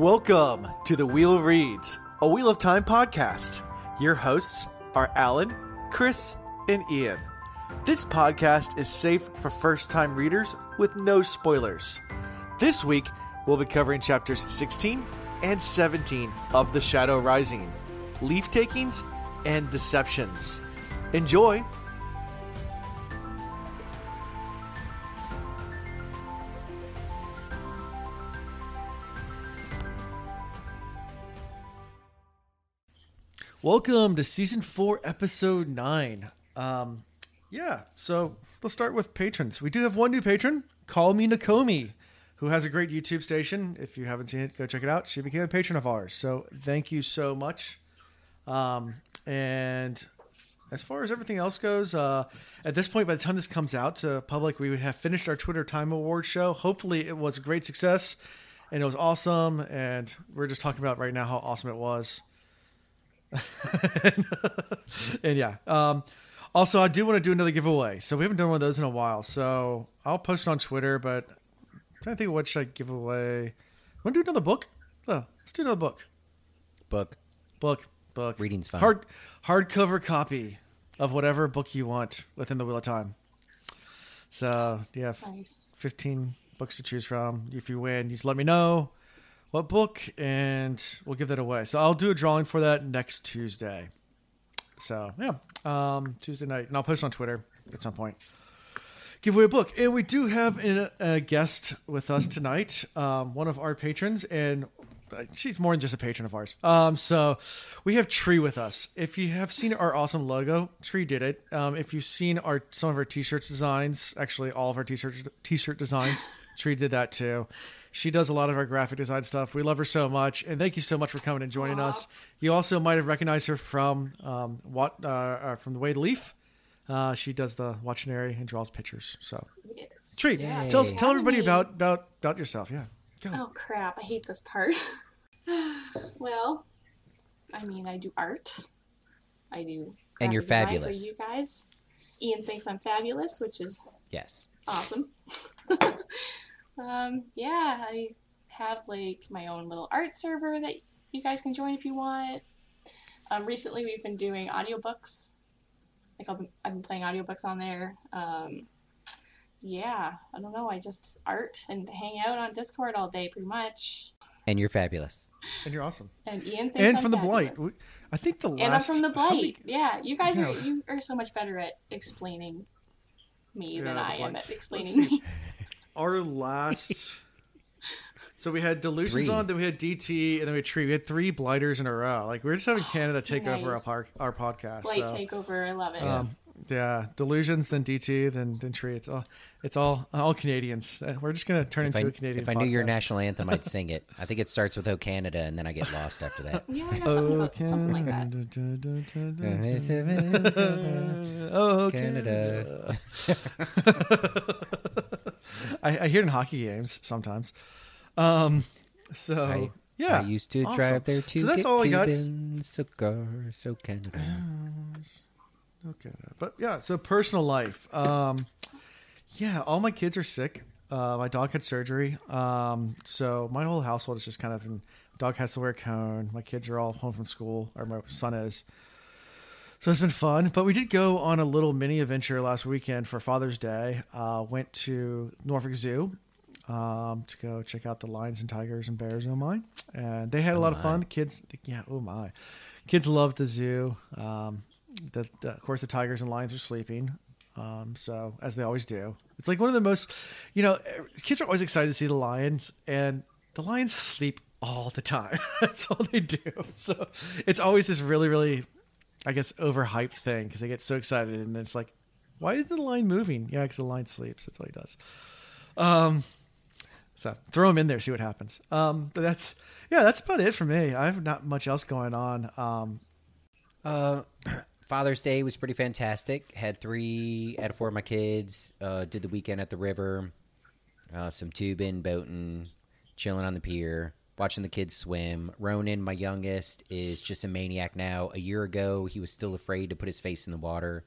Welcome to the Wheel Reads, a Wheel of Time podcast. Your hosts are Alan, Chris, and Ian. This podcast is safe for first time readers with no spoilers. This week, we'll be covering chapters 16 and 17 of The Shadow Rising Leavetakings and Deceptions. Enjoy! Welcome to season four, episode nine. Um, yeah, so let's start with patrons. We do have one new patron, Call Me Nakomi, who has a great YouTube station. If you haven't seen it, go check it out. She became a patron of ours, so thank you so much. Um, and as far as everything else goes, uh, at this point, by the time this comes out to public, we would have finished our Twitter Time Award show. Hopefully, it was a great success and it was awesome. And we're just talking about right now how awesome it was. And, and yeah. Um, also, I do want to do another giveaway. So we haven't done one of those in a while. So I'll post it on Twitter. But I'm trying to think of what should I give away. Want to do another book? Oh, let's do another book. Book. Book. Book. Reading's fun. Hard hardcover copy of whatever book you want within the Wheel of Time. So yeah, Nice. fifteen books to choose from. If you win, you just let me know what book, and we'll give that away. So I'll do a drawing for that next Tuesday. So yeah, um, Tuesday night, and I'll post on Twitter at some point. Give away a book, and we do have an, a guest with us tonight. Um, one of our patrons, and uh, she's more than just a patron of ours. Um, so we have Tree with us. If you have seen our awesome logo, Tree did it. Um, if you've seen our some of our t-shirts designs, actually all of our t-shirt t-shirt designs, Tree did that too. She does a lot of our graphic design stuff. We love her so much, and thank you so much for coming and joining us. You also might have recognized her from um, what uh, uh, from the Wade Leaf. Uh, she does the Watchinary and draws pictures. So, Yes. Tree, Yeah. tell us, tell everybody about about about yourself. Yeah, go. Oh crap! I hate this part. well, I mean, I do art. I do. And you're fabulous. For you guys, Ian thinks I'm fabulous, which is Yes. awesome. um, yeah, I have like my own little art server that you guys can join if you want. Um, recently, we've been doing audiobooks. Like I've been, I've been playing audiobooks on there. Um, yeah, I don't know. I just art and hang out on Discord all day, pretty much. And you're fabulous. And you're awesome. And Ian thinks And I'm from the blight, I think the last. And I'm from the how many- blight. Yeah, you guys are you are so much better at explaining me Yeah, than the I am at explaining me. Our last. so we had delusions Three. on, then we had DT, and then we had Tree. We had three blighters in a row. Like we are just having Canada take over our Nice. par- our podcast. Blight so, takeover, I love it. Um, yeah, delusions, then DT, then then Tree. It's all it's all all Canadians. Uh, We're just gonna turn If into a Canadian. if I knew your national anthem, I'd sing it. I think it starts with "Oh Canada," and then I get lost after that. yeah, I know something, Oh, about, something like that. Canada. Oh, Canada. I, I hear it in hockey games sometimes. Um, so I, yeah, I used to awesome. drive there to So that's get all I got. Cigars. So Canada. Okay, but yeah, so personal life. Um, yeah, all my kids are sick. Uh, my dog had surgery, um, so my whole household is just kind of. In, dog has to wear a cone. My kids are all home from school, or my son is. So it's been fun, but we did go on a little mini adventure last weekend for Father's Day. Uh, went to Norfolk Zoo um, to go check out the lions and tigers and bears. Oh my! And they had a lot of fun. The kids, yeah, oh my, kids loved the zoo. Um, the, the, of course, the tigers and lions are sleeping, um, so as they always do. It's like one of the most, you know, kids are always excited to see the lions, and the lions sleep all the time. That's all they do. So it's always this really, really I guess overhyped thing because they get so excited and then it's like, why isn't the line moving? Yeah, because the line sleeps. That's all he does. Um, so throw him in there, see what happens. Um, but that's yeah, that's about it for me. I have not much else going on. Um, Uh, Father's Day was pretty fantastic. Had three out of four of my kids. Uh, did the weekend at the river. Uh, some tubing, boating, chilling on the pier, watching the kids swim. Ronan, my youngest, is just a maniac now. A year ago, he was still afraid to put his face in the water,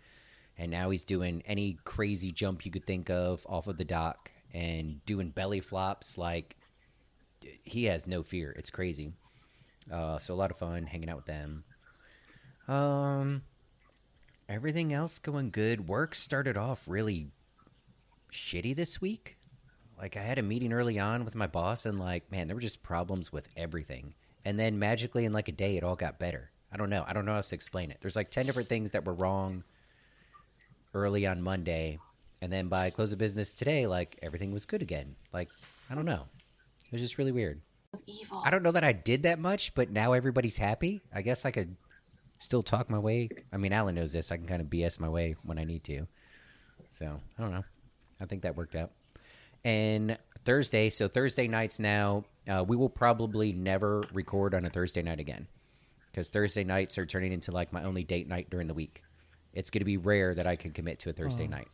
and now he's doing any crazy jump you could think of off of the dock and doing belly flops. Like he has no fear. It's crazy. Uh, so a lot of fun hanging out with them. Um, everything else going good. Work started off really shitty this week. Like I had a meeting early on with my boss, and like, man, there were just problems with everything. And then magically, in like a day, it all got better. I don't know. I don't know how to explain it. There's like ten different things that were wrong early on Monday, and then by close of business today, like everything was good again. Like I don't know. It was just really weird. Evil. I don't know that I did that much, but now everybody's happy. I guess I could still talk my way. I mean, Alan knows this. I can kind of BS my way when I need to. So I don't know. I think that worked out. And Thursday, so Thursday nights now, uh, we will probably never record on a Thursday night again because Thursday nights are turning into like my only date night during the week. It's going to be rare that I can commit to a Thursday night.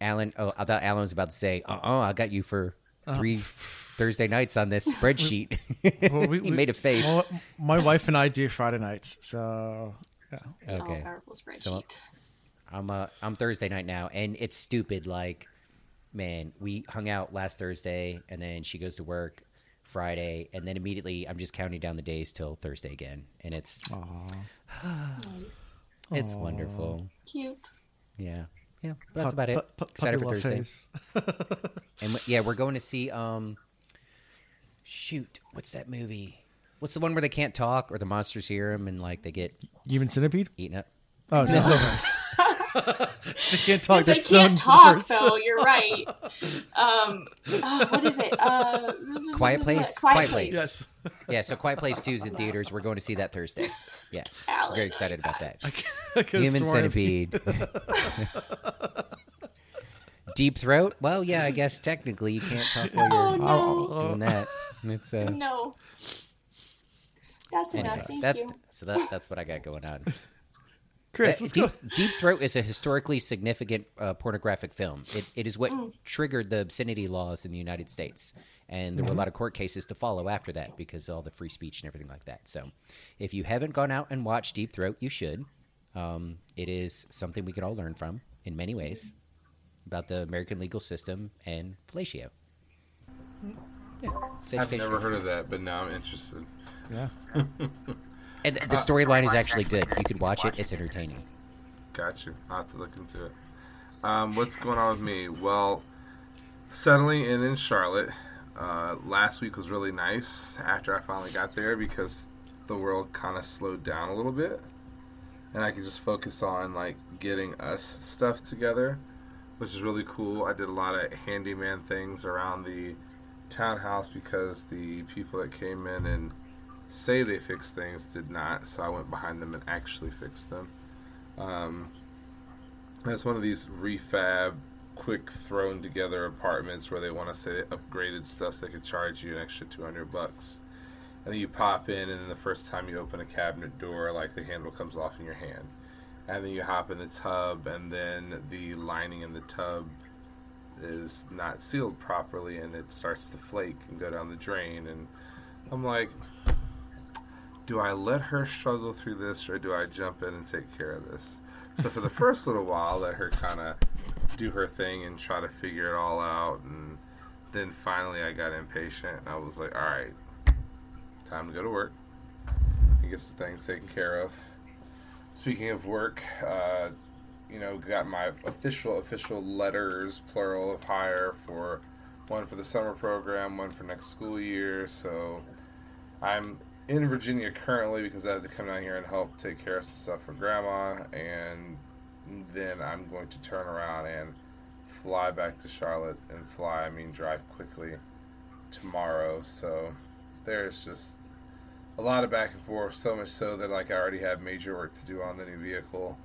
Alan, oh, I thought Alan was about to say, "Uh, uh I got you for three Thursday nights on this spreadsheet." well, we- he we- made a face. well, my wife and I do Friday nights, so yeah. Okay. Oh, powerful spreadsheet. So- I'm uh I'm Thursday night now, and it's stupid. Like, man, we hung out last Thursday, and then she goes to work Friday, and then immediately I'm just counting down the days till Thursday again, and it's nice. it's wonderful. Cute. Yeah, yeah. But that's Pup- about it. pu- pu- Excited for Thursday, and yeah, we're going to see um, shoot, what's that movie? What's the one where they can't talk or the monsters hear them and like they get Human centipede? eaten up? Oh no. they can't talk. they They're can't talk diverse. though. You're right. Um, oh, what is it? Uh, Quiet Place? Quiet, Quiet Place. Place. Yes. Yeah, so Quiet Place Two is in theaters. We're going to see that Thursday. Yeah, Alan, very excited about that. I could've Human centipede. Deep throat? Well, yeah, I guess technically you can't talk while Oh you're no, doing that. It's uh, no. That's enough. anyways, Thank that's you. so that that's what I got going on. Chris, Uh, Deep, go. Deep Throat is a historically significant uh, pornographic film. It, it is what Mm. triggered the obscenity laws in the United States. And there were a lot of court cases to follow after that because of all the free speech and everything like that. So if you haven't gone out and watched Deep Throat, you should. Um, it is something we could all learn from in many ways about the American legal system and fellatio. Yeah, I've never heard of that, but now I'm interested. Yeah. And the storyline is actually good. You could watch it, it's entertaining. Got you. I'll have to look into it. Um, what's going on with me? Well, settling in in Charlotte. Uh, last week was really nice after I finally got there because the world kind of slowed down a little bit, and I could just focus on like getting us stuff together, which is really cool. I did a lot of handyman things around the townhouse because the people that came in and say they fixed things did not, so I went behind them and actually fixed them. Um, that's one of these refab, quick thrown together apartments where they want to say they upgraded stuff so they could charge you an extra 200 bucks. And then you pop in, and then the first time you open a cabinet door, like the handle comes off in your hand. And then you hop in the tub, and then the lining in the tub is not sealed properly, and it starts to flake and go down the drain. And I'm like, do I let her struggle through this or do I jump in and take care of this? So for the first little while, let her kind of do her thing and try to figure it all out. And then finally, I got impatient and I was like, all right, time to go to work and get some things taken care of. speaking of work, uh, you know, got my official official letters, plural of hire for one for the summer program, one for next school year. So I'm in Virginia currently because I have to come down here and help take care of some stuff for grandma, and then I'm going to turn around and fly back to Charlotte and fly. I mean, drive quickly tomorrow. So there's just a lot of back and forth. So much so that like I already have major work to do on the new vehicle,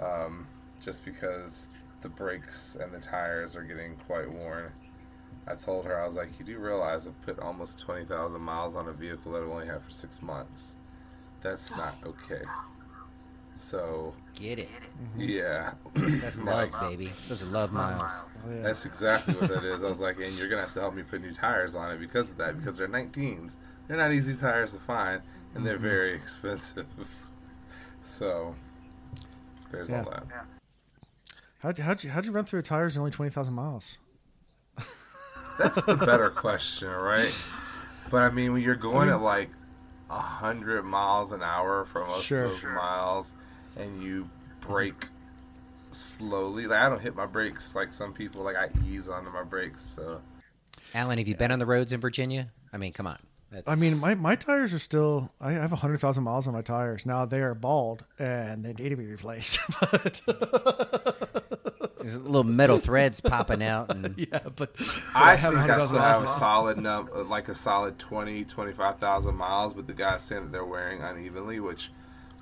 um, just because the brakes and the tires are getting quite worn. I told her I was like, you do realize I've put almost twenty thousand miles on a vehicle that I've only had for six months. That's not oh. okay. So Get it. Mm-hmm. yeah, That's love, baby. Those are love miles. Oh, yeah. That's exactly what that is. I was like, and you're gonna have to help me put new tires on it because of that. Mm-hmm. Because they're 19s. They're not easy tires to find, and they're mm-hmm. very expensive. So there's Yeah. all that. How'd, you- how'd, you, how'd you run through your tires in only 20,000 miles? That's the better question, right? But I mean, when you're going at like a hundred miles an hour for most Sure. of those miles, and you brake slowly, like I don't hit my brakes like some people. Like I ease onto my brakes, so. Alan, have you been on the roads in Virginia? I mean, come on. That's, I mean, my, my tires are still, I have 100,000 miles on my tires. Now they are bald and they need to be replaced. but, there's little metal threads popping out, and yeah, but, but I have think I still have a solid num- uh, like a solid 20, 25,000 miles, but the guys saying that they're wearing unevenly, which,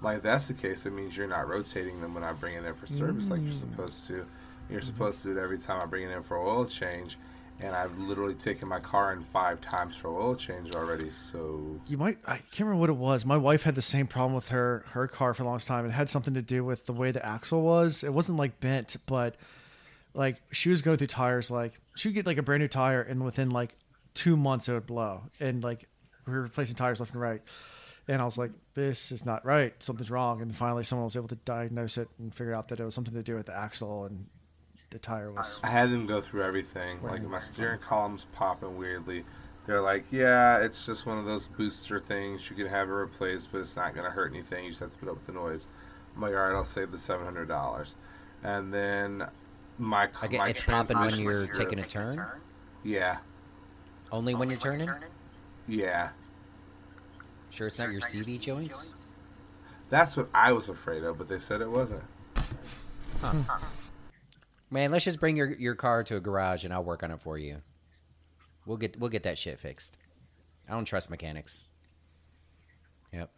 like, if that's the case, it means you're not rotating them when I bring it in for service like you're supposed to. You're supposed to do it every time I bring it in for oil change, and I've literally taken my car in five times for oil change already, so. You might, I can't remember what it was. My wife had the same problem with her, her car for the longest time. It had something to do with the way the axle was. It wasn't like bent, but like she was going through tires, like she would get like a brand new tire and within like two months it would blow. And like we were replacing tires left and right. And I was like, this is not right. Something's wrong. And finally someone was able to diagnose it and figure out that it was something to do with the axle and the tire was. I had them go through everything. Like my steering column's popping weirdly. They're like, yeah, it's just one of those booster things. You can have it replaced, but it's not going to hurt anything. You just have to put up with the noise. I'm like, all right, I'll save the seven hundred dollars. And then my I get, my it's popping when you're strips- taking a turn. Yeah, Only when you're turning. yeah. Sure, it's not your CV joints. That's what I was afraid of, but they said it wasn't. Man, let's just bring your, your car to a garage and I'll work on it for you. We'll get we'll get that shit fixed. I don't trust mechanics. Yep.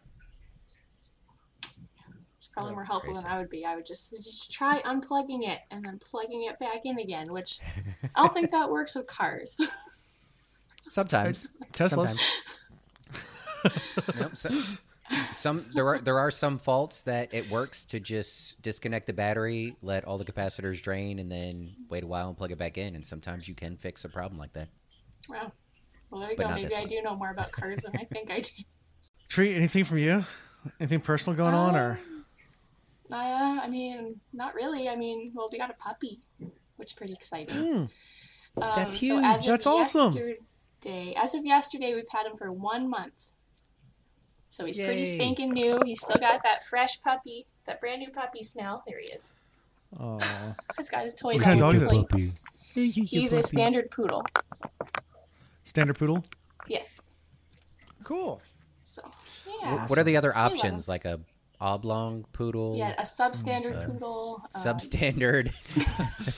It's probably more helpful than. I would be. I would just just try unplugging it and then plugging it back in again, which I don't think that works with cars. Sometimes. Teslas. Sometimes. Nope, so, some there are there are some faults that it works to just disconnect the battery, let all the capacitors drain, and then wait a while and plug it back in. And sometimes you can fix a problem like that. wow. Well, there you But go. Maybe I one. do know more about cars than I think I do. Tree, anything from you? Anything personal going on or? Uh, I mean, not really. I mean, well, we got a puppy, which is pretty exciting. Um, That's So huge. as That's awesome. Yesterday, as of yesterday, we've had him for one month. So he's pretty Yay. spanking new. He's still got that fresh puppy, that brand new puppy smell. There he is. Oh, He's got his toys What kind all over dog the is it? place. He's a standard poodle. standard poodle. Yes. Cool. So yeah. What are the other options? Like a oblong poodle, Yeah, a substandard poodle. Um, substandard.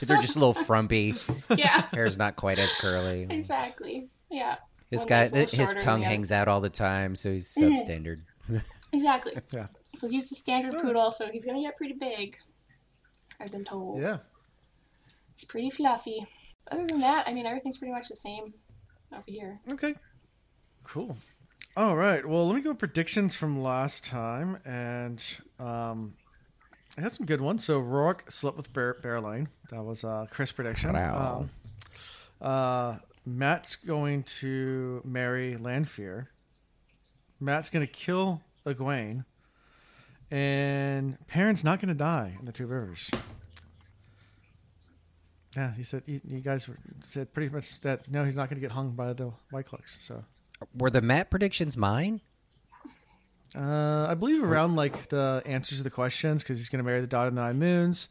They're just a little frumpy. yeah, Hair's not quite as curly. exactly. Yeah. This guy, guy's a little his tongue hangs out all the time, so he's Mhm. substandard. Exactly. Yeah. So he's the standard poodle, so he's gonna get pretty big. I've been told. Yeah. He's pretty fluffy. Other than that, I mean, everything's pretty much the same over here. Okay. Cool. All right. Well, let me go with predictions from last time, and um, I had some good ones. So Rhuarc slept with Bear, Berelain. That was uh, Chris' prediction. Wow. Um, uh, Mat's going to marry Lanfear. Mat's going to kill Egwene, and Perrin's not going to die in the Two Rivers. Yeah, he said you, you guys said pretty much that no, he's not going to get hung by the White Cloaks. So Were the Mat predictions mine? Uh, I believe around like the answers to the questions because he's going to marry the daughter of the nine moons.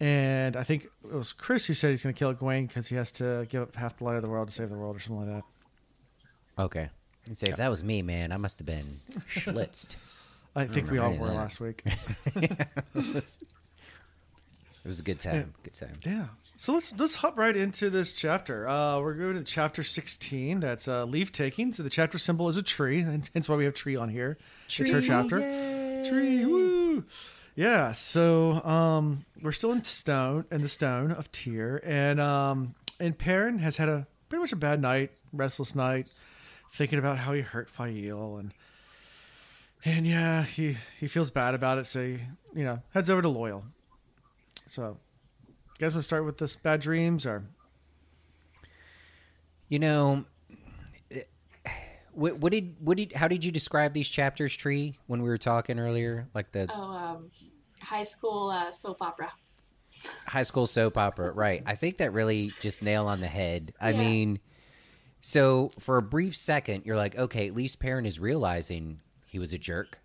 And I think it was Chris who said he's going to kill Gawain because he has to give up half the light of the world to save the world or something like that. Okay. You say if that was me, man, I must have been schlitzed. I think we all were any of that. last week. It was a good time. Good time. yeah. So let's let's hop right into this chapter. Uh, we're going to chapter sixteen. That's uh, leave taking. So the chapter symbol is a tree, and hence why we have tree on here. It's her chapter. Tree. Woo. Yeah. So um, we're still in stone in the stone of Tear, and um, and Perrin has had a pretty much a bad night, restless night, thinking about how he hurt Faile, and and yeah, he he feels bad about it. So he, you know heads over to Loial. So, you guys want to start with this bad dreams or? You know, what, what did what did how did you describe these chapters, Tree, when we were talking earlier? Like the Oh, um, high school uh, soap opera. high school soap opera, right? I think that really just nail on the head. I Yeah. mean, so for a brief second, you're like, okay, at least Perrin is realizing he was a jerk,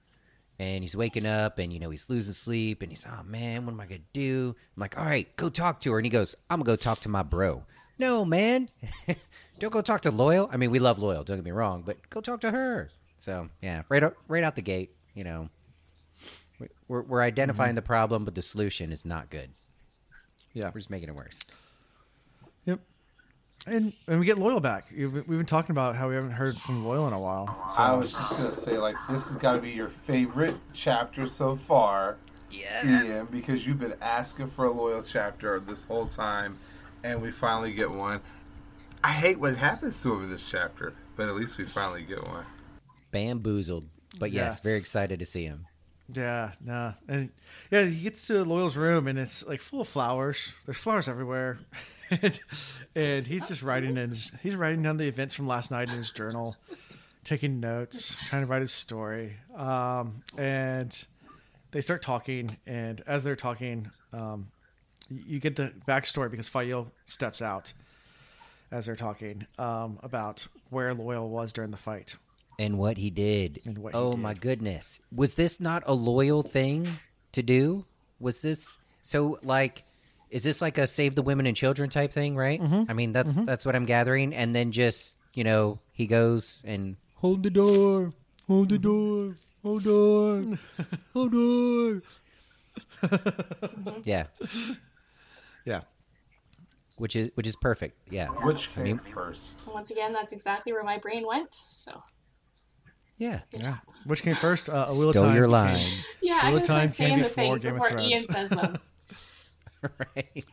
and he's waking up, and you know he's losing sleep, and he's, oh man, what am I gonna do? I'm like, all right, go talk to her, and he goes, I'm gonna go talk to my bro. No, man, don't go talk to Loial. I mean, we love Loial, don't get me wrong, but go talk to her. So yeah, right out, right out the gate, you know, we- we're, we're identifying mm-hmm. the problem, but the solution is not good. Yeah. We're just making it worse. Yep. And and we get Loial back. You've, we've been talking about how we haven't heard from Loial in a while. So. I was just gonna say, like, this has got to be your favorite chapter so far, Yeah, because you've been asking for a Loial chapter this whole time, and we finally get one. I hate what happens to him in this chapter, but at least we finally get one. Bamboozled. But yes, Yeah. very excited to see him. Yeah, nah. And yeah, he gets to Loial's room and it's like full of flowers. There's flowers everywhere. and he's just writing in his, he's writing down the events from last night in his journal, taking notes, trying to write his story. Um, and they start talking and as they're talking, um, y- you get the backstory because Faile steps out as they're talking um, about where Loial was during the fight. And what he did. And what he oh did. my goodness. Was this not a loyal thing to do? Was this so like is this like a save the women and children type thing, right? Mm-hmm. I mean that's that's what I'm gathering. And then just, you know, he goes and hold the door. Hold the door. Hold door. Hold door. yeah. Yeah. Which is which is perfect. Yeah. Which I came mean- first? Once again, that's exactly where my brain went. So Yeah. Yeah. Which came first? Uh, a Wheel of Stole Time your became- line. yeah, Wheel I'm gonna Time start saying the things Game before Ian says them. right.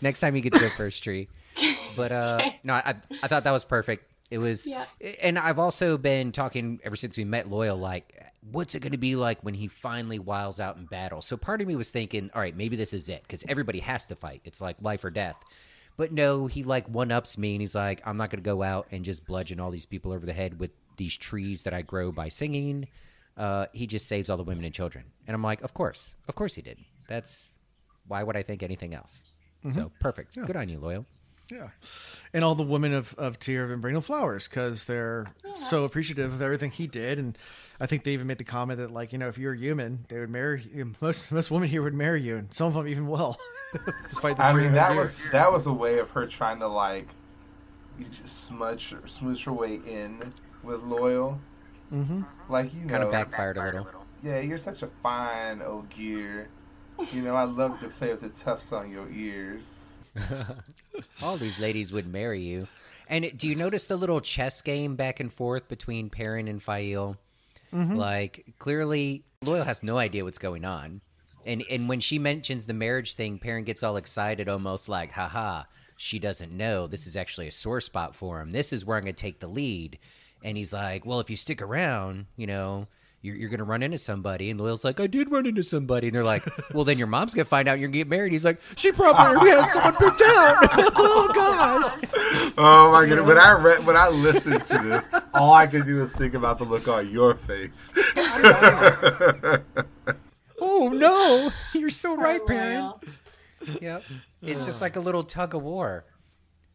Next time you get to go first tree. But uh Okay. no, I I thought that was perfect. It was Yeah. and I've also been talking ever since we met Loial like what's it going to be like when he finally wiles out in battle. So part of me was thinking, all right, maybe this is it cuz everybody has to fight. It's like life or death. But no, he like one ups me and he's like I'm not going to go out and just bludgeon all these people over the head with these trees that I grow by singing. Uh, he just saves all the women and children. And I'm like, of course. Of course he did. That's why would I think anything else? So perfect. Good on you, Loial. Yeah. And all the women of, of Tear have been bringing him flowers because they're so appreciative of everything he did. And I think they even made the comment that, like, you know, if you're human, they would marry you. Most, most women here would marry you, and some of them even will, despite the I mean, that them was that was a way of her trying to like smudge smooch her way in with Loial. Mm-hmm. Like you know, Kind of backfired a little. yeah, you're such a fine Ogier. You know, I love to play with the tufts on your ears. All these ladies would marry you. And it- do you notice the little chess game back and forth between Perrin and Faile? Mm-hmm. Like clearly, Loial has no idea what's going on, and and when she mentions the marriage thing, Perrin gets all excited, almost like, "Haha, she doesn't know this is actually a sore spot for him. This is where I'm going to take the lead." And he's like, "Well, if you stick around, you know." You're, you're gonna run into somebody, and Loial's like, "I did run into somebody," and they're like, "Well, then your mom's gonna find out you're gonna get married." He's like, "She probably already has someone picked out." oh gosh! Oh my goodness! When I read, when I listened to this, all I could do is think about the look on your face. Oh no! You're so right, Perrin. Yep. It's just like a little tug of war.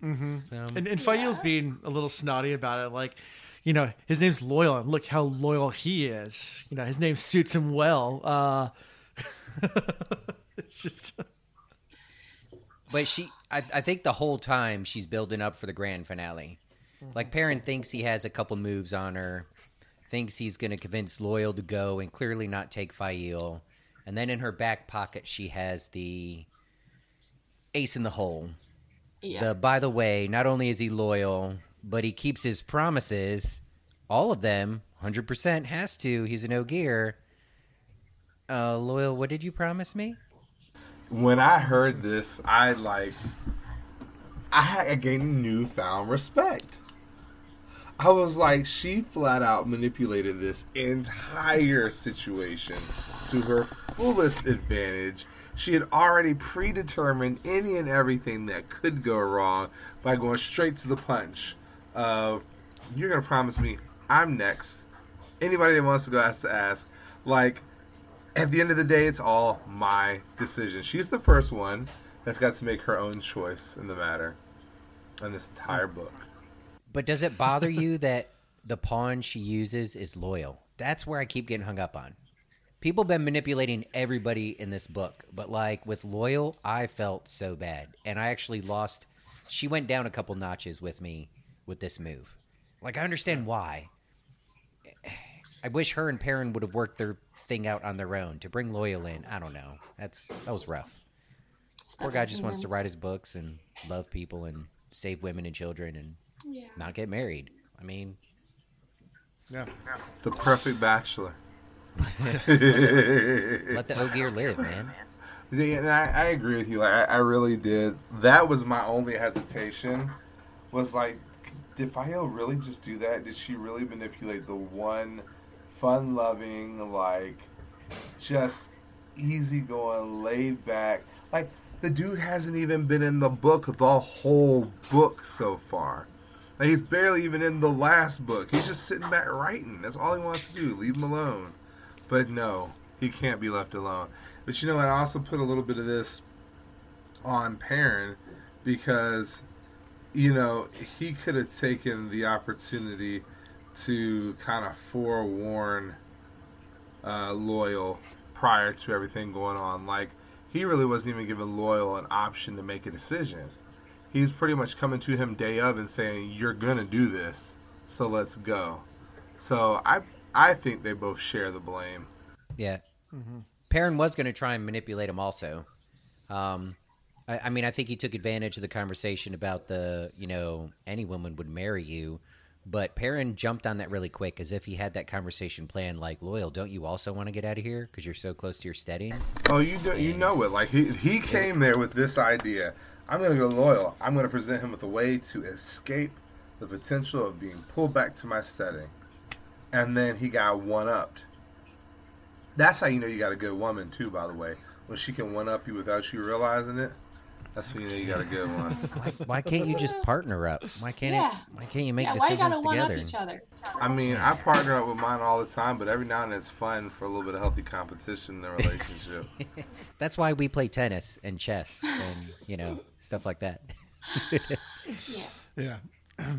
Mm-hmm. So, And, and Faile's being a little snotty about it, like, you know, his name's Loial, and look how loyal he is. You know, his name suits him well. Uh, it's just But she, I, I think the whole time she's building up for the grand finale. Like Perrin thinks he has a couple moves on her, thinks he's going to convince Loial to go and clearly not take Faile, and then in her back pocket she has the ace in the hole. Yeah. The by the way, not only is he loyal, but he keeps his promises. All of them, hundred percent, has to. He's an Ogier. Uh, loyal. What did you promise me? when I heard this, I like, I had I gained newfound respect. I was like, she flat out manipulated this entire situation to her fullest advantage. She had already predetermined any and everything that could go wrong by going straight to the punch. Of, you're gonna promise me I'm next. Anybody that wants to go has to ask. Like, at the end of the day, it's all my decision. She's the first one that's got to make her own choice in the matter in this entire book. But does it bother you that the pawn she uses is Loial? That's where I keep getting hung up on. People have been manipulating everybody in this book, but like with Loial, I felt so bad, and I actually lost. She went down a couple notches with me with this move. Like I understand why. I wish her and Perrin would have worked their thing out on their own to bring Loial in. I don't know. That's that was rough. Poor guy just wants to write his books and love people and save women and children and Yeah. not get married. I mean, yeah. The perfect bachelor. let the Ogier live, man. Yeah, and I, I agree with you. Like, I, I really did. That was my only hesitation. Was like, did Faile really just do that? Did she really manipulate the one fun-loving, like, just easygoing, laid back? Like, the dude hasn't even been in the book the whole book so far. Like, he's barely even in the last book. He's just sitting back writing. That's all he wants to do. Leave him alone. But no, he can't be left alone. But you know, what? I also put a little bit of this on Perrin because, you know, he could have taken the opportunity to kind of forewarn uh, Loial prior to everything going on. Like, he really wasn't even giving Loial an option to make a decision. He's pretty much coming to him day of and saying, "You're gonna do this, so let's go." So I I think they both share the blame. Yeah. mhm Perrin was going to try and manipulate him also. Um, I, I mean, I think he took advantage of the conversation about the, you know, any woman would marry you. But Perrin jumped on that really quick as if he had that conversation planned like, Loial, don't you also want to get out of here because you're so close to your stedding? Oh, you do, you know it. Like he he came there with this idea. I'm gonna go Loial. I'm gonna present him with a way to escape the potential of being pulled back to my stedding, and then he got one upped. That's how you know you got a good woman too. By the way, when she can one up you without you realizing it, that's when you know you got a good one. Why can't you just partner up? Why can't Yeah. it? Why can't you make Yeah, why you decisions gotta one up together? each other? I mean, I partner up with mine all the time, but every now and then it's fun for a little bit of healthy competition in the relationship. That's why we play tennis and chess and you know stuff like that. Yeah. Yeah.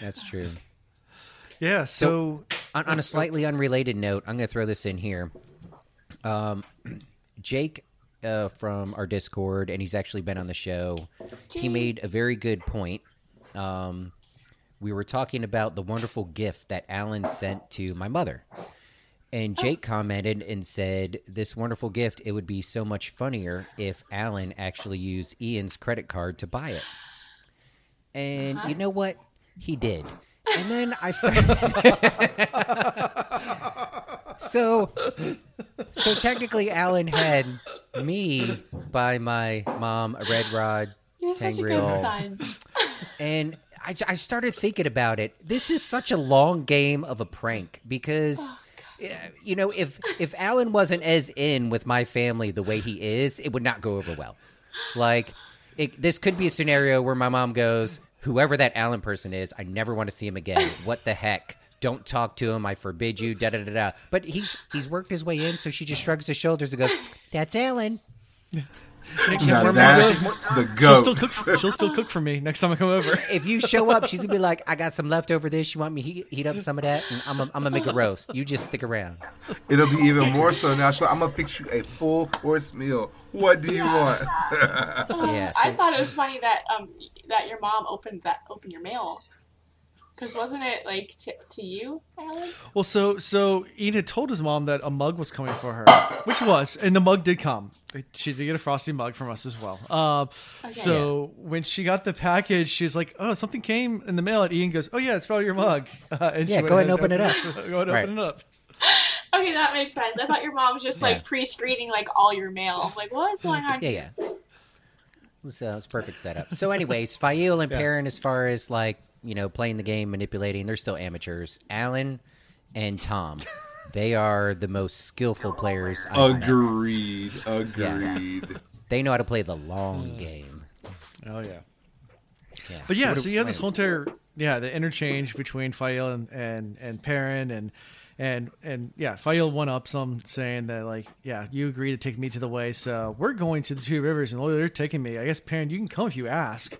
That's true. Yeah. So, on, on a slightly unrelated note, I'm going to throw this in here. Um, Jake uh, from our Discord, and he's actually been on the show. He made a very good point. Um, we were talking about the wonderful gift that Alan sent to my mother. And Jake commented and said, This wonderful gift, it would be so much funnier if Alan actually used Ian's credit card to buy it. And you know what? He did. And then I started. so, so technically, Alan had me buy my mom a red rod You're such a good son. and I, I started thinking about it. This is such a long game of a prank because, oh, yeah, you know, if if Alan wasn't as in with my family the way he is, it would not go over well. Like, it, this could be a scenario where my mom goes, "Whoever that Alan person is, I never want to see him again. What the heck." Don't talk to him. I forbid you. Da da da da. But he's he's worked his way in, so she just shrugs her shoulders and goes, "That's Alan." You know, she Now has more that's meals. the She'll still cook. She'll still cook for me next time I come over. If you show up, she's gonna be like, "I got some leftover this. You want me heat, heat up some of that? And I'm, I'm gonna make a roast. You just stick around." It'll be even more so now. So I'm gonna fix you a full course meal. What do you want? Yeah, I thought it was funny that um that your mom opened that opened your mail. Because wasn't it like to, to you, Alan? Well, so so Ian had told his mom that a mug was coming for her, which was, and the mug did come. She did get a frosty mug from us as well. Um, so when she got the package, she's like, "Oh, something came in the mail." And Ian goes, "Oh yeah, it's probably your mug." Uh, and she Yeah, went go ahead and and open it up. go ahead and Right. open it up. Okay, that makes sense. I thought your mom was just Yeah. like pre-screening like all your mail. I'm like, what is going on? Yeah, yeah. It was, uh, it was a perfect setup. So, anyways, Faile and Yeah. Perrin, as far as like you know, playing the game, manipulating, they're still amateurs. Alan and Tom, they are the most skillful players. I know. agreed. Agreed. They know how to play the long game. Oh yeah. Yeah. But yeah, what so you have this whole entire yeah the interchange between Faile and and and Perrin and and and yeah, Faile one up some saying that like yeah you agree to take me to the way, so we're going to the two rivers and oh they're taking me. I guess Perrin you can come if you ask,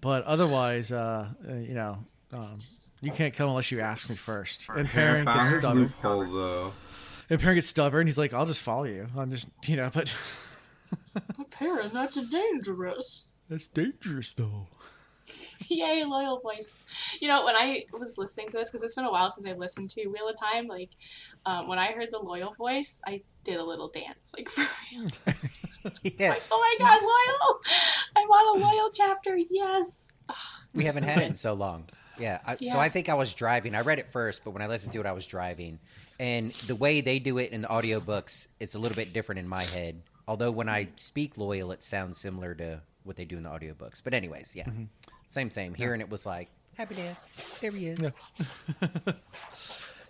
but otherwise uh, uh you know um, you can't come unless you ask me first. And Perrin Perrin gets his stubborn. loophole though. And Perrin gets stubborn. He's like I'll just follow you. I'm just you know but But Perrin, that's dangerous. that's dangerous though. Yay, Loial voice. You know, when I was listening to this, because it's been a while since I've listened to Wheel of Time, like, um, when I heard the Loial voice, I did a little dance. Like, for real. Yeah, Like, oh my god, Loial! I want a Loial chapter, yes! we haven't had it in so long. Yeah, I, so I think I was driving. I read it first, but when I listened to it, I was driving. And the way they do it in the audiobooks, it's a little bit different in my head. Although when I speak Loial, it sounds similar to what they do in the audiobooks. But anyways, yeah, same, same. Hearing it was like happy dance. There he is.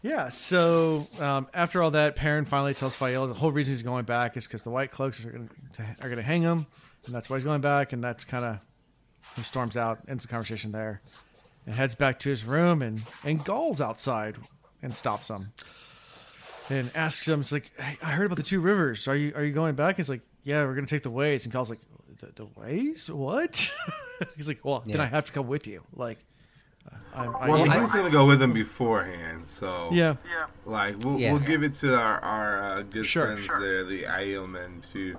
Yeah, so um, after all that, Perrin finally tells Faile the whole reason he's going back is because the White Cloaks are going to are going to hang him, and that's why he's going back. And that's kind of he storms out, ends the conversation there, and heads back to his room. And and Gaul's outside and stops him and asks him, "It's like hey, I heard about the two rivers. Are you are you going back?" He's like, "Yeah, we're going to take the ways." And Gaul's like, "The, the ways? What?" he's like, "Well, then I have to come with you." Like, I'm, I, Well, I he was gonna go with him beforehand, so yeah. yeah. Like we'll, Yeah. we'll give it to our our uh, good Sure, friends there, the Aiel men, to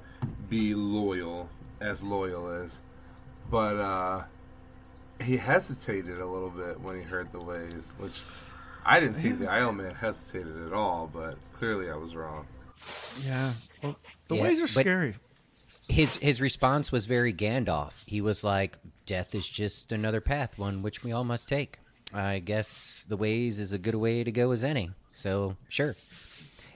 be loyal as loyal as. But uh, he hesitated a little bit when he heard the ways, which I didn't think the Aiel men hesitated at all. But clearly, I was wrong. Yeah. Well, the Yeah, ways are but- scary. His his response was very Gandalf. He was like, "Death is just another path, one which we all must take." I guess the ways is a good way to go as any. So sure.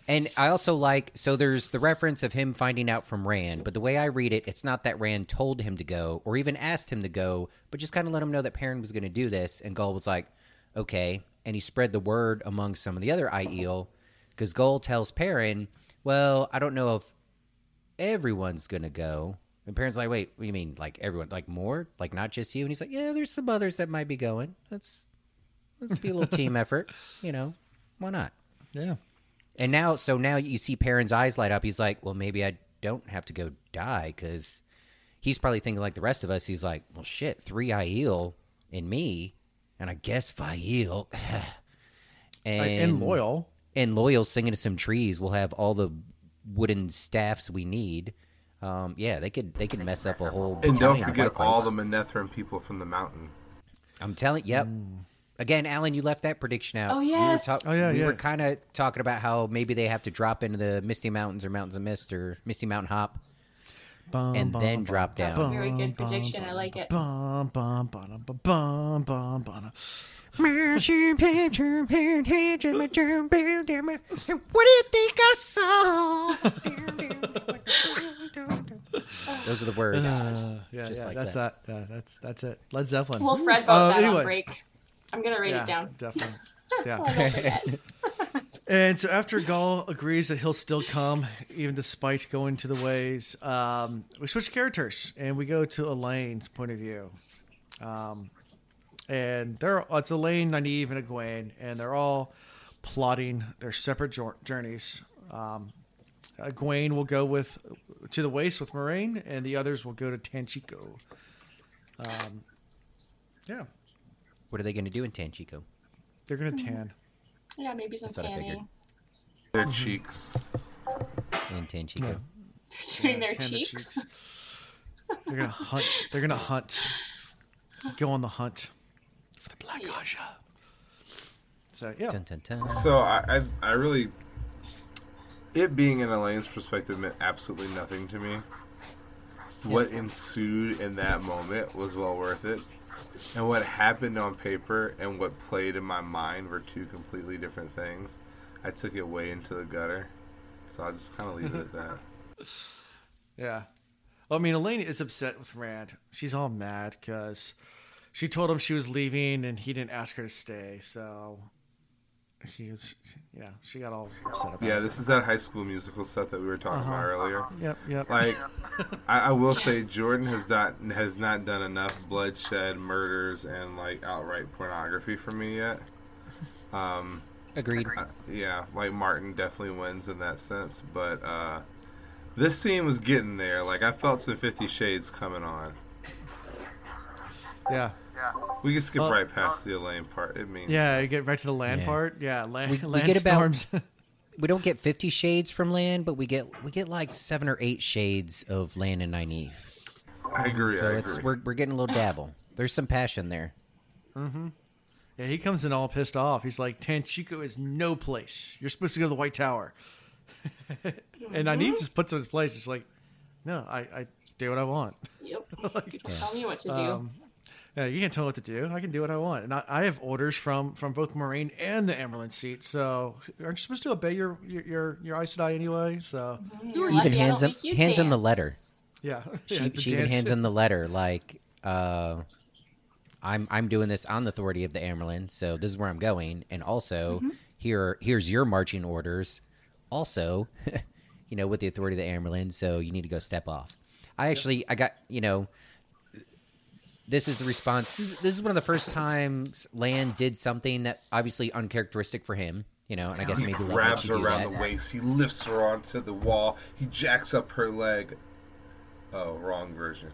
And I also like so there's the reference of him finding out from Rand, but the way I read it, it's not that Rand told him to go or even asked him to go, but just kind of let him know that Perrin was going to do this. And Gaul was like, "Okay," and he spread the word among some of the other Aiel because Gaul tells Perrin, "Well, I don't know if everyone's gonna go. And Perrin's like, wait, what do you mean? Like everyone? Like more? Like not just you? And he's like, yeah, there's some others that might be going. Let's let's be a little team effort. You know, why not? Yeah. And now, so now you see Perrin's eyes light up. He's like, well, maybe I don't have to go die because he's probably thinking like the rest of us. He's like, well, shit, three Aiel and me, and I guess Faile. and, And Loial. and Loial singing to some trees. We'll have all the wooden staffs we need. Um, yeah, they could they could mess up a whole. And don't battalion of forget all the Cloaks. Manetheren people from the mountain. I'm telling. Yep. Again, Alan, you left that prediction out. Oh, We were yes. Oh, yeah, we yeah. were kind of talking about how maybe they have to drop into the Misty Mountains or Mountains of Mist or Misty Mountain Hop Bum, and bum, then bum, drop That's down. a very good prediction. I like it. What do you think I saw? Those are the words. Uh, yeah, Just yeah, like that's that. that. Yeah, that's that's it. Led Zeppelin. Well, Fred wrote Uh, that anyway. on break. I'm gonna write yeah, it down. Definitely. Yeah. I don't forget. And so after Gaul agrees that he'll still come, even despite going to the ways, um, we switch characters and we go to Elayne's point of view. Um, and they're it's Elayne, Nynaeve, and Egwene, and they're all plotting their separate jour- journeys. Um, Egwene will go with to the Waste with Moiraine, and the others will go to Tanchico. Um, yeah, What are they going to do in Tanchico? they're gonna tan. Yeah, maybe some That's what I figured. tanning. Their cheeks. In Tanchico. Doing their tan the cheeks. They're gonna hunt. They're gonna hunt. Go on the hunt for the Aja. So yeah, Dun, dun, dun. So I, I, I really, it being in Elayne's perspective meant absolutely nothing to me. What ensued in that moment was well worth it, and what happened on paper and what played in my mind were two completely different things. I took it way into the gutter, so I'll just kind of leave it at that. yeah. Well, I mean, Elayne is upset with Rand. She's all mad because she told him she was leaving, and he didn't ask her to stay. So she was, yeah, she got all upset about Yeah, it. this is that High School Musical stuff that we were talking about earlier. Yep, yep. like I, I will say Jordan has not has not done enough bloodshed, murders, and like outright pornography for me yet. Um, Agreed. uh, yeah, like Martin definitely wins in that sense, but uh, this scene was getting there. Like I felt some Fifty Shades coming on. yeah, We can skip Well- right past the Elayne part. It means yeah. You get right to the land Yeah. part. Yeah, land. We- we land get about- storms. We don't get Fifty Shades from Lan, but we get we get like seven or eight shades of Lan and Nynaeve. I agree. So I it's agree. we're we're getting a little dabble. There's some passion there. yeah, he comes in all pissed off. He's like, "Tanchico is no place. You're supposed to go to the White Tower." and Nynaeve just puts him in his place. It's like, no, I, I do what I want. Yep. Don't tell me what to do. Um, yeah, you can't tell me what to do. I can do what I want, and I, I have orders from from both Moiraine and the Amyrlin seat. So aren't you supposed to obey your your your, your Aes Sedai anyway? So You were even lucky hands him- make you hands him the letter. yeah, She, yeah, she even hands him the letter like, uh, "I'm I'm doing this on the authority of the Amyrlin, so this is where I'm going, and also Mm-hmm. here here's your marching orders. Also, you know, with the authority of the Amyrlin, so you need to go step off." I actually I got you know. This is the response. This is, this is one of the first times Lan did something that obviously uncharacteristic for him, you know, and I guess He maybe Love grabs her around that. the waist. He lifts her onto the wall. He jacks up her leg. Oh, wrong version.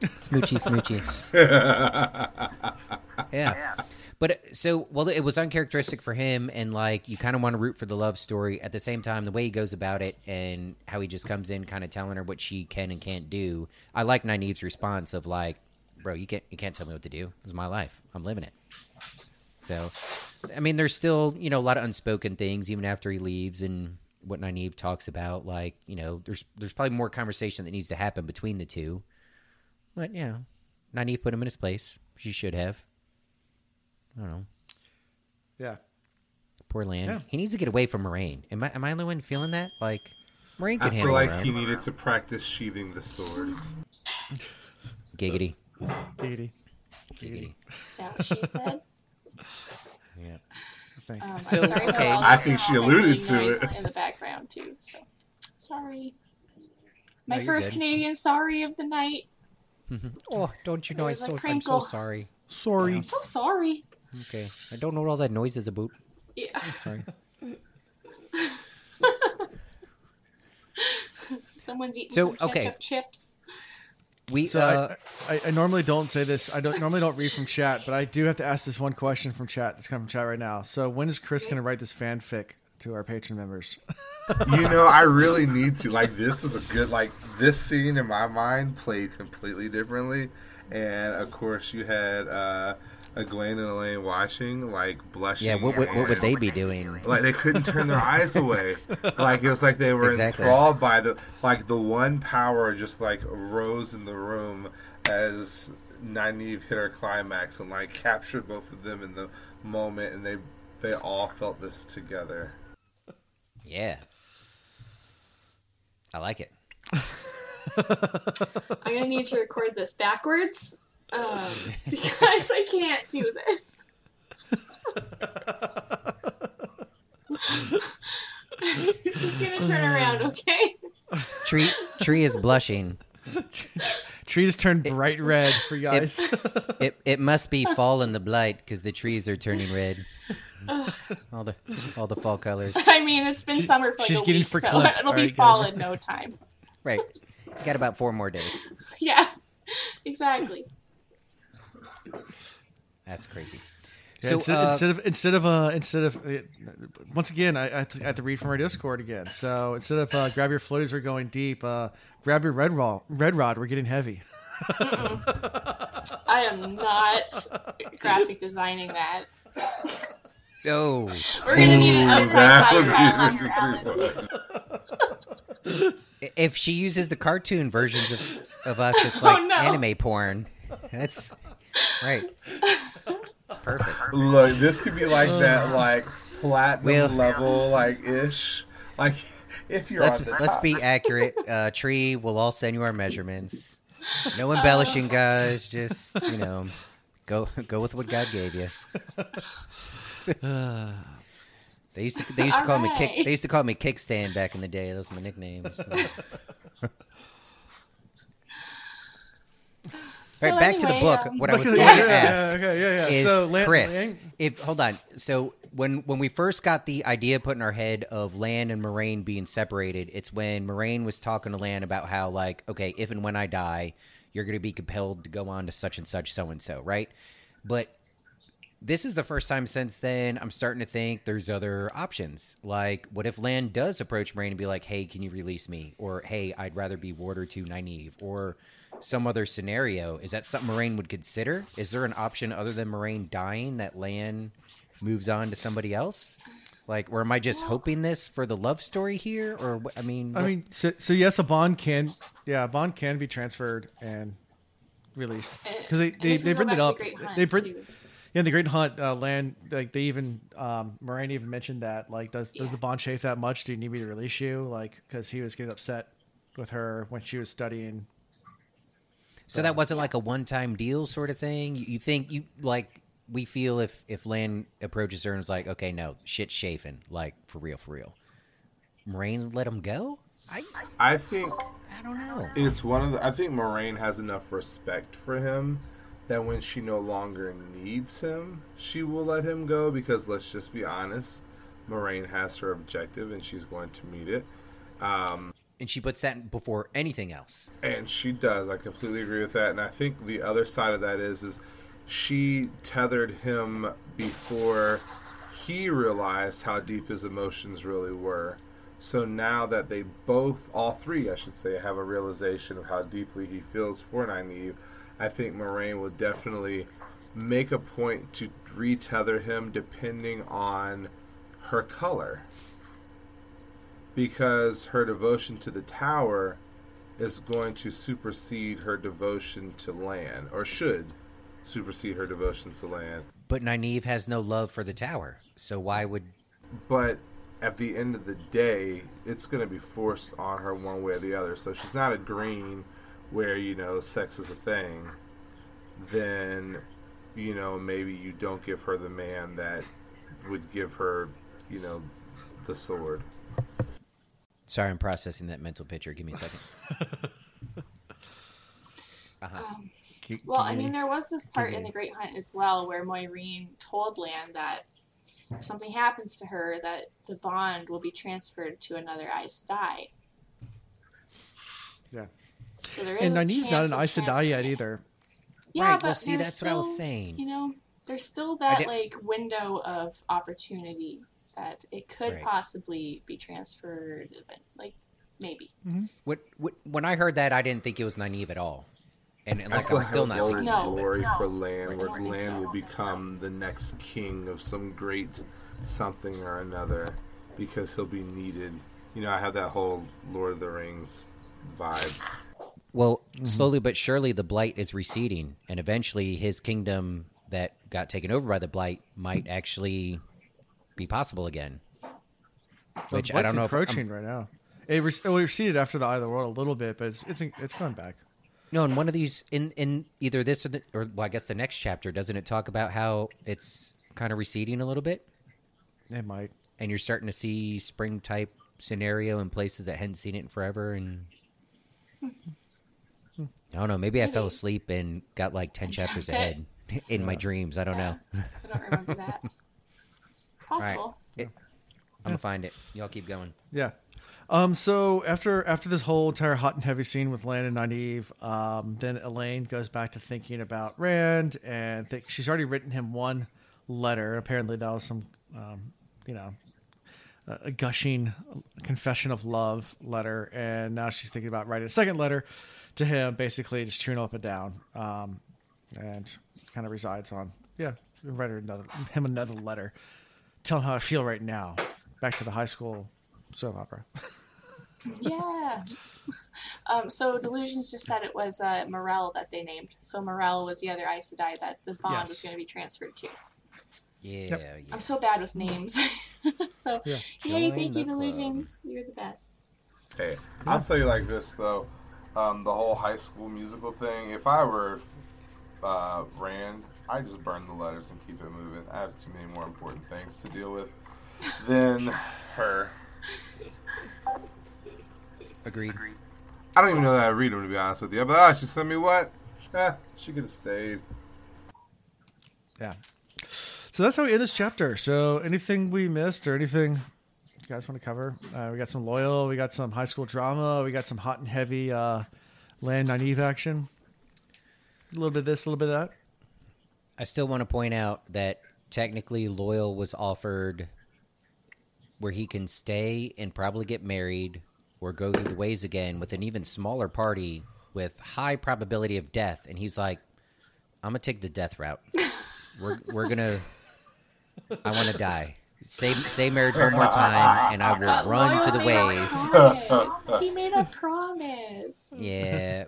Smoochy, smoochy. yeah. But uh, so, well, it was uncharacteristic for him, and like you kind of want to root for the love story. At the same time, the way he goes about it and how he just comes in, kind of telling her what she can and can't do. I like Nynaeve's response of like, "Bro, you can't you can't tell me what to do. This is my life. I'm living it." So, I mean, there's still you know a lot of unspoken things even after he leaves, and what Nynaeve talks about. Like, you know, there's there's probably more conversation that needs to happen between the two. But yeah, Nynaeve put him in his place. She should have. I don't know. Yeah, Poor Lan. Yeah. He needs to get away from Moiraine. Am I am I the only one feeling that? Like, Moiraine I can feel handle like he needed to practice sheathing the sword. Giggity. Katie. Giggity. Is that what she said? Yeah. Thank Um, So, I'm sorry okay. I think she alluded to noise it. in the background too. So sorry. My you're first good. Canadian sorry of the night. Oh, don't you know? There's a I'm so, I'm so crinkle. sorry. Sorry. I'm so sorry. Okay. I don't know what all that noise is about. Yeah. Sorry. Someone's eating So, some okay. ketchup chips. We So uh, I, I, I normally don't say this. I don't normally don't read from chat, but I do have to ask this one question from chat. That's coming from chat right now. So when is Chris going to write this fanfic to our patron members? you know, I really need to. Like, this is a good. Like, this scene in my mind played completely differently, and of course, you had uh, Egwene and Elayne watching, like blushing. yeah. What, what what would they be doing? Like they couldn't turn their eyes away. Like it was like they were Exactly. enthralled by the like the one power just like rose in the room as Nynaeve hit her climax and like captured both of them in the moment and they they all felt this together. Yeah. I like it. I'm gonna need to record this backwards um, because I can't do this. Just gonna turn around, okay? Tree Tree is blushing. Tree just turned bright red for you guys. It it must be fall in the blight because the trees are turning red. all the all the fall colors. I mean, it's been summer for like she's a getting week, so it'll be Alright, fall guys. in no time. Right. Got about four more days. Yeah, exactly. That's crazy. Yeah, So, instead, uh, instead of instead of uh, instead of uh, once again, I, I, have to, I have to read from our Discord again. So instead of uh, grab your floaties, we're going deep. Uh, grab your red rod. Red rod, we're getting heavy. I am not graphic designing that. Oh, We're gonna need an outside That fire would trial on be your Ellen. if she uses the cartoon versions of, of us, it's like Oh, no. anime porn. That's right. It's perfect. Look, this could be like that, like platinum Well- level, like ish. Like if you're Let's on the let's top. be accurate. Uh, Tree, we'll all send you our measurements. No embellishing, guys. Just you know, go go with what God gave you. They used to they used to call me kick they used to call me kickstand back in the day. Those were my nicknames. So All right, back to the book. um, What I was going yeah, to ask yeah, okay, yeah, yeah. is So, Lan- Chris. Lan- if hold on, so when when we first got the idea put in our head of Lan and Moiraine being separated, it's when Moiraine was talking to Lan about how like, okay, if and when I die, you're going to be compelled to go on to such and such, so and so, right? But this is the first time since then I'm starting to think there's other options. Like, what if Lan does approach Moiraine and be like, "Hey, can you release me?" Or, "Hey, I'd rather be Warder to Nynaeve," or some other scenario. Is that something Moiraine would consider? Is there an option other than Moiraine dying that Lan moves on to somebody else? Like, or am I just hoping this for the love story here? Or I mean, I what- mean, so, so yes, a bond can, yeah, a bond can be transferred and released because they they, if they bring it up. They bring too. yeah, the Great Hunt uh, Lan like they even um, Moiraine even mentioned that like does does the bond chafe that much? Do you need me to release you? Like because he was getting upset with her when she was studying. So that wasn't like a one-time deal sort of thing. You, you think you like we feel if if Lan approaches her and is like, okay, no, shit's chafing, like for real, for real. Moiraine let him go. I I think I don't know. it's one of the. I think Moiraine has enough respect for him that when she no longer needs him, she will let him go. Because let's just be honest, Moiraine has her objective and she's going to meet it. Um, And she puts that before anything else. And she does. I completely agree with that. And I think the other side of that is is she tethered him before he realized how deep his emotions really were. So now that they both, all three, I should say, have a realization of how deeply he feels for Nynaeve, I think Moiraine will definitely make a point to retether him depending on her color. Because her devotion to the tower is going to supersede her devotion to Lan, or should supersede her devotion to Lan. But Nynaeve has no love for the tower, so why would? But at the end of the day, it's going to be forced on her one way or the other. So if she's not agreeing where, you know, sex is a thing, then, you know, maybe you don't give her the man that would give her, you know, the sword. Sorry, I'm processing that mental picture. Give me a second. Uh-huh. Um, Keep- Well, I mean, there was this part in the Great Hunt as well where Moiraine told Lan that if something happens to her, that the bond will be transferred to another Aes Sedai. yeah. So there is And a Nynaeve's not an of Aes Sedai yet either. Yeah, Right, but well, see, there's that's what I was still, saying. You know, there's still that like window of opportunity that it could Right. possibly be transferred. Like maybe. Mm-hmm. What, what, when I heard that, I didn't think it was naive at all, and, and I like still I'm still have not old thinking. No. glory no. for Lan, where don't think Lan so. will become the next king of some great something or another because he'll be needed. You know, I have that whole Lord of the Rings vibe. Well, mm-hmm. slowly but surely, the blight is receding, and eventually, his kingdom that got taken over by the blight might actually be possible again. Which I don't know. If, encroaching right now. It, re- it receded after the Eye of the World a little bit, but it's it's, it's going back. no, in one of these, in in either this or, the, or well, I guess the next chapter, doesn't it talk about how it's kind of receding a little bit, It might. and you're starting to see spring type scenario in places that hadn't seen it in forever, and I don't know. Maybe I fell asleep and got like ten chapters ahead in my dreams. I don't know. I don't remember that. possible. I'm gonna find it. Y'all keep going. Yeah. Um, so after after this whole entire hot and heavy scene with Lan and Nynaeve, um, then Elayne goes back to thinking about Rand and think she's already written him one letter. Apparently, that was some, um, you know, a, a gushing confession of love letter, and now she's thinking about writing a second letter to him, basically just chewing up and down, um, and kind of resides on yeah, write her another him another letter, tell him how I feel right now. Back to the high school soap opera. Yeah. Um, so Delusions just said it was uh, Morel that they named. So Morel was the other Aes Sedai that the bond was going to be transferred to. Yeah, yeah. I'm so bad with names. so, Yeah. yay, Join thank you, the club. Delusions. You're the best. Hey, I'll tell you like this though, um, the whole high school musical thing. If I were uh, Rand, I just burn the letters and keep it moving. I have too many more important things to deal with than her. Agreed. I don't even know that I read them to be honest with you. But ah, she sent me what? Eh, she could have stayed. Yeah. So that's how we end this chapter. So anything we missed or anything you guys want to cover? Uh, we got some Loial, we got some high school drama, we got some hot and heavy uh, Lan Nynaeve action. A little bit of this, a little bit of that. I still want to point out that technically Loial was offered where he can stay and probably get married or go through the ways again with an even smaller party with high probability of death and he's like I'm going to take the death route. we're we're going to I want to die. Say say marriage one more time and I will run to the ways. promise. he made a promise. Yeah.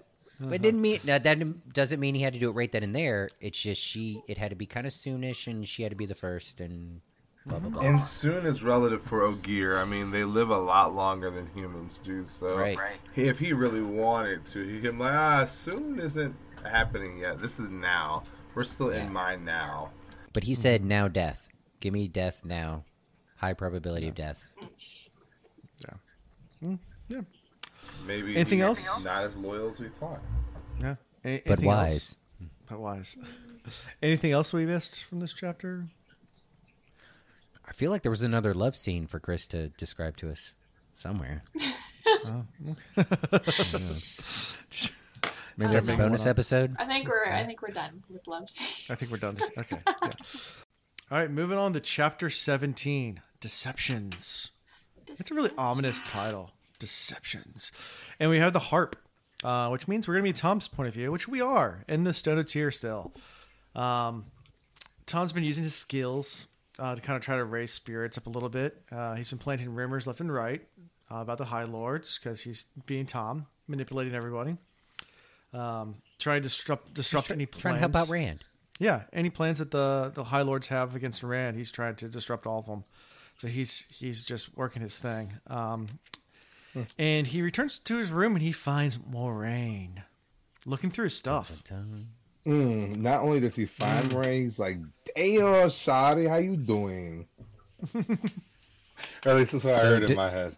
But it didn't mean that, that doesn't mean he had to do it right then and there. It's just she it had to be kind of soonish and she had to be the first and blah blah blah. And soon is relative for Ogier. I mean, they live a lot longer than humans do. So Right. if he really wanted to, he can like, ah, soon isn't happening yet. This is now. We're still Yeah. in mine now. But he said now death. Give me death now. High probability of death. Yeah. Yeah. Maybe Anything he's else? Not as loyal as we thought. Yeah. A- But anything else? wise. But wise. Anything else we missed from this chapter? I feel like there was another love scene for Chris to describe to us somewhere. Oh, oh, Maybe that's a bonus episode. I think we're I think we're done with love scenes. I think we're done. Okay. Yeah. All right, moving on to chapter 17 Deceptions. It's a really ominous title Deceptions. And we have the harp, uh, which means we're going to be Tom's point of view, which we are in the Stone of Tear still. Um, Tom's been using his skills uh, to kind of try to raise spirits up a little bit. Uh, he's been planting rumors left and right uh, about the High Lords because he's being Tom, manipulating everybody. Um, trying to disrupt, disrupt any plans. Trying to help out Rand. Yeah, any plans that the the High Lords have against Rand, he's trying to disrupt all of them. So he's he's just working his thing. Um, And he returns to his room and he finds Moiraine looking through his stuff. Mm, not only does he find Ray, he's like, "Damn, Shotty, how you doing?" or at least that's what I So heard did- in my head.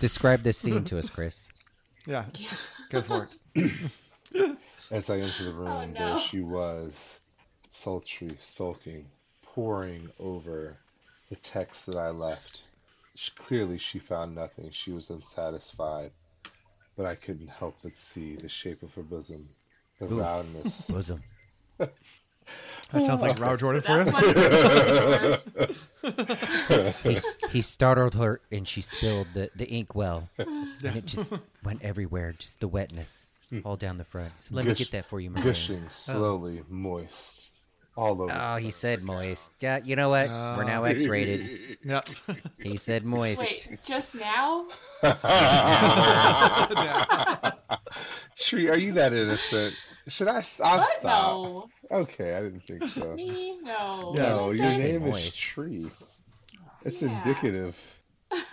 Describe this scene to us, Chris. Yeah, go for it. As I entered the room, Oh, no. there she was, sultry, sulking, poring over the text that I left. Sh- Clearly, she found nothing. She was unsatisfied, but I couldn't help but see the shape of her bosom, the roundness. Bosom. That sounds like Robert Jordan for That's you. what it's for. He, he startled her and she spilled the, the ink well. And it just went everywhere, just the wetness hmm. all down the front. So let me get that for you, Maria. Gushing, slowly, moist, all over. Oh, he said moist. Yeah, you know what? We're now uh, X rated. Yeah. He said moist. Wait, just now? Tree, are you that innocent? Should I? s- I'll What? stop. No. Okay, I didn't think so. Me? No. No, your Innocent? name is Moist. Tree. It's Yeah. indicative.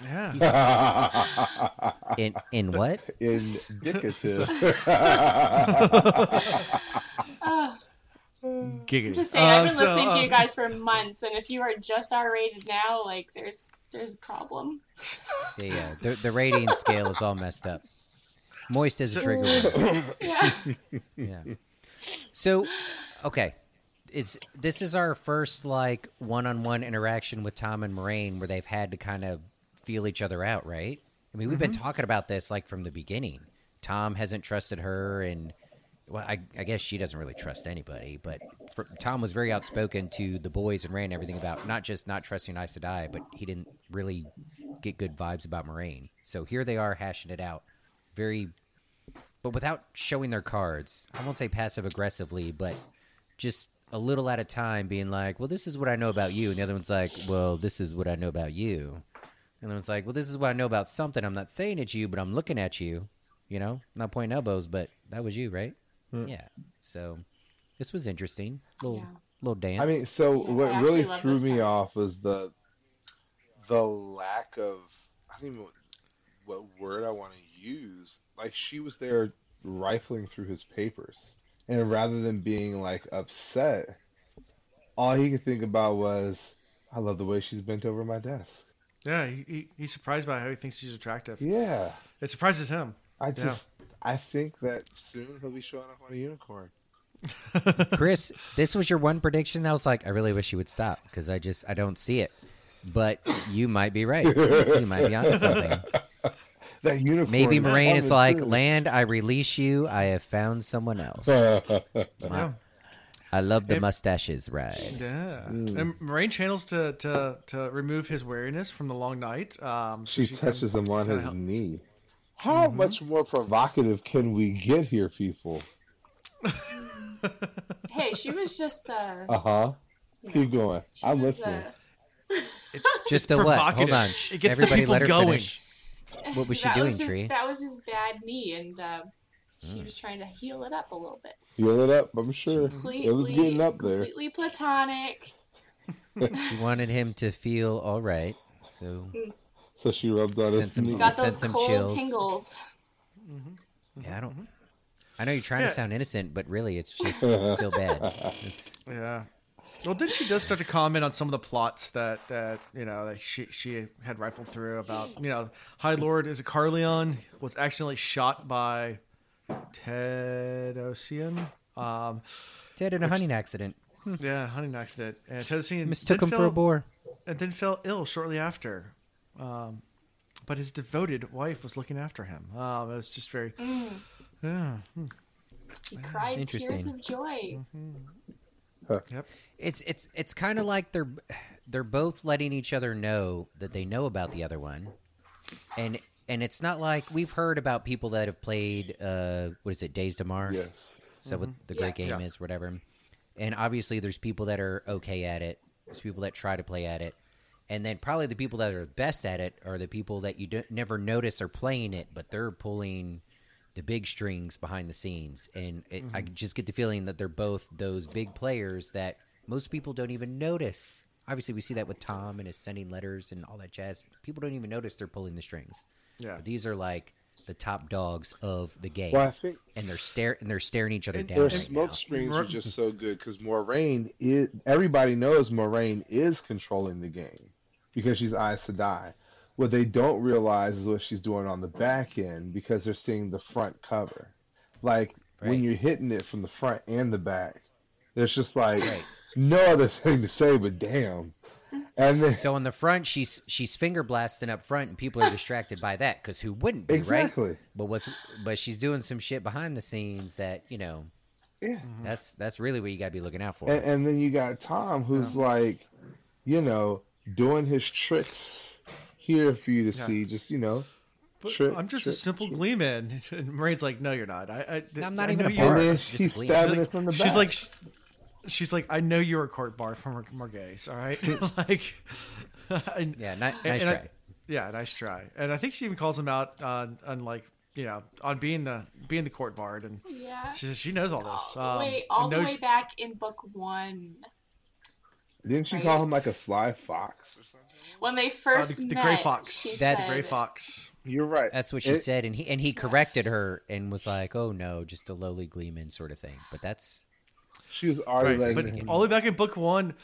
Yeah. In in what? Indicative. Ugh. Giggity. Just saying, I've Uh, been so, listening to you guys for months, and if you are just R rated now, like there's there's a problem. The, uh, the the rating scale is all messed up. Moist is a trigger word. Yeah. Yeah. So, okay. is this is our first like one-on-one interaction with Tom and Moiraine where they've had to kind of feel each other out, right? I mean, we've been talking about this like from the beginning. Tom hasn't trusted her, and well, I, I guess she doesn't really trust anybody. But for, Tom was very outspoken to the boys and ran everything about not just not trusting Aes Sedai, but he didn't really get good vibes about Moiraine. So here they are hashing it out, very, but without showing their cards. I won't say passive aggressively, but just a little at a time, being like, "Well, this is what I know about you," and the other one's like, "Well, this is what I know about you." And then it's like, well, this is what I know about something. I'm not saying it's you, but I'm looking at you. You know, not pointing elbows, but that was you, right? Hmm. Yeah. So this was interesting. Little Yeah. little dance. I mean, so Yeah, what really threw me part. off was the the lack of I don't even know what word I want to use. Like she was there rifling through his papers, and rather than being like upset, all he could think about was, "I love the way she's bent over my desk." Yeah, he, he, he's surprised by how he thinks she's attractive. Yeah, It surprises him. I Yeah. just I think that soon he'll be showing up on a unicorn. Chris, this was your one prediction. I was like, I really wish you would stop because I just I don't see it. But you might be right. you might be onto something. That unicorn. Maybe Moiraine is like, soon. "Lan, I release you. I have found someone else." Yeah. I love the It- mustaches, right? Yeah. Mm. And Moiraine channels to, to, to remove his weariness from the long night. Um, so She can touches him on kinda his help- knee. How Mm-hmm. much more provocative can we get here, people? Hey, she was just uh, Uh huh. Keep know, going. I'm was, listening. uh, Just a what? Hold on. It gets the Everybody people let her going. finish. What was she that doing, was his, Tree? That was his bad knee, and uh, she Mm. was trying to heal it up a little bit. Heal it up. I'm sure Completely, it was getting up there. completely platonic. She wanted him to feel all right. So So she rubbed on Sent his some- knee. Got Sent those some cold chills. tingles. Mm-hmm. yeah, I don't. Mm-hmm. I know you're trying Yeah. to sound innocent, but really, it's just still bad. It's, Yeah. Well, then she does start to comment on some of the plots that, that you know that she she had rifled through about you know High Lord is a Carleon was accidentally shot by Tedosian. Um, Ted in a hunting accident. Hmm. yeah, hunting accident, and Tedosian Mistook then him for a fell- boar. and then fell ill shortly after. Um, but his devoted wife was looking after him. Um, it was just very, yeah, hmm, He cried tears of joy. yep. It's it's it's kind of like they're they're both letting each other know that they know about the other one, and and it's not like we've heard about people that have played uh what is it Daes Dae'mar. Yes. Is that what the great Yeah. game Yeah. is, whatever. And obviously, there's people that are okay at it. There's people that try to play at it, and then probably the people that are best at it are the people that you don't, never notice are playing it, but they're pulling the big strings behind the scenes. And it, I mm-hmm. just get the feeling that they're both those big players that most people don't even notice. Obviously, we see that with Tom and his sending letters and all that jazz. People don't even notice they're pulling the strings. Yeah. But these are like the top dogs of the game, Well, I think and they're stare and they're staring each other And- down. their right smoke now. screens are just so good because Moiraine is. Everybody knows Moiraine is controlling the game because she's Aes Sedai. What they don't realize is what she's doing on the back end because they're seeing the front cover. Like Right. when you're hitting it from the front and the back, there's just like Right. no other thing to say but damn. And then So on the front, she's she's finger blasting up front, and people are distracted by that because who wouldn't be, Exactly. right? But what's but she's doing some shit behind the scenes that you know yeah. that's that's really what you got to be looking out for. And, and then you got Tom, who's um, like, you know, doing his tricks here for you to Yeah. see. Just you know, But trick, I'm just trick, a simple trick. gleeman. And Moiraine's like, no, you're not. I, I, I'm not I even a you part. are." And then Just he's stabbing Like, it from the back. she's like, she's like, I know you're a court bar from Morgase's. All right? like, I- yeah, ni- nice and try. I- yeah, nice try. And I think she even calls him out on, on like, you know, on being the being the court bard, and Yeah. she says she knows all this. All Um, way, all the knows- way back in book one, Didn't she Right. call him like a sly fox or something? when they uh, first the, the met, gray fox. she That's- said, gray fox. You're right. That's what she It- said, and he and he corrected her and was like, "Oh no, just a lowly gleeman sort of thing." But that's She was already Right, but him. all the way back in book one,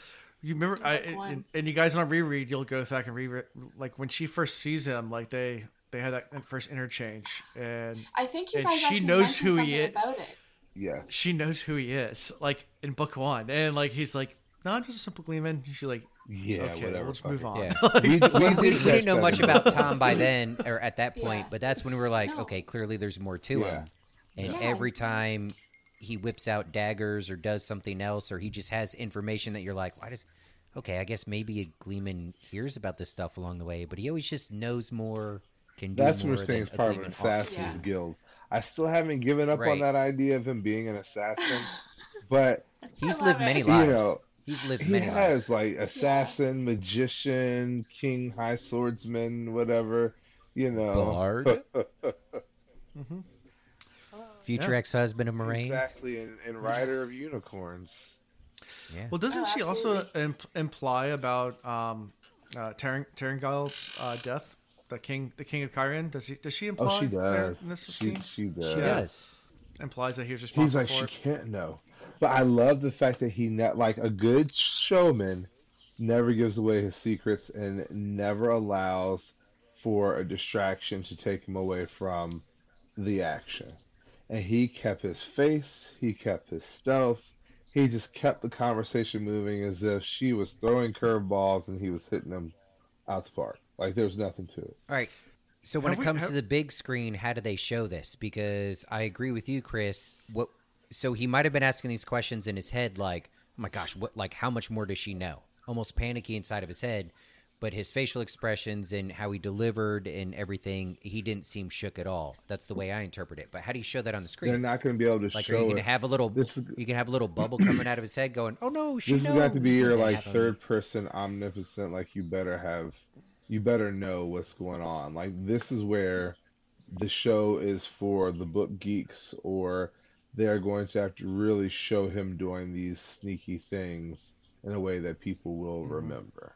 you remember, I, and, and you guys on reread, you'll go back and reread, like when she first sees him, like they they had that first interchange, and I think you And guys she knows who he is. about it. Yes. she knows who he is, like in book one, and like he's like, "No, I'm just a simple gleeman." She's like, Yeah, "Okay, whatever. we'll move on." Yeah. We, we, we, did we catch didn't know much about. Tom by then or at that point, Yeah. but that's when we were like, No. okay, clearly there's more to Yeah. him. And Yeah. every time he whips out daggers or does something else or he just has information that you're like, why does okay, I guess maybe a Gleeman hears about this stuff along the way, but he always just knows more, can do That's what we're saying than is part of an Gleeman ought to. assassin's Yeah. guild. I still haven't given up on that idea of him being an assassin, but He's lived love many it. You lives. know, He's lived he many has lives. like assassin, magician, king, high swordsman, whatever. You know, Bard. Future Yeah. ex-husband of Moiraine. exactly, and, and rider of unicorns. Yeah. Well, doesn't Oh, she also imp- imply about um, uh, Taren- Taringail's uh, death? The king, the king of Cairhien. Does he? Does she imply? Oh, she does. She she does. She does. Implies that he was He's like for she it. can't know, but I love the fact that he ne- like a good showman never gives away his secrets and never allows for a distraction to take him away from the action. And he kept his face, he kept his stealth, he just kept the conversation moving as if she was throwing curveballs and he was hitting them out the park. Like there was nothing to it. All right. So when Have it we- comes have- to the big screen, how do they show this? Because I agree with you, Chris. What? So he might have been asking these questions in his head, like, "Oh my gosh, what? Like, how much more does she know?" Almost panicky inside of his head. But his facial expressions and how he delivered and everything, he didn't seem shook at all. That's the way I interpret it. But how do you show that on the screen? They're not going to be able to like, are show you going to have a little? This is- you can have a little bubble coming out of his head, going, "Oh no, she this knows." has got to be your like third person omnipotent like you better have you better know what's going on like this is where the show is for the book geeks or they're going to have to really show him doing these sneaky things in a way that people will remember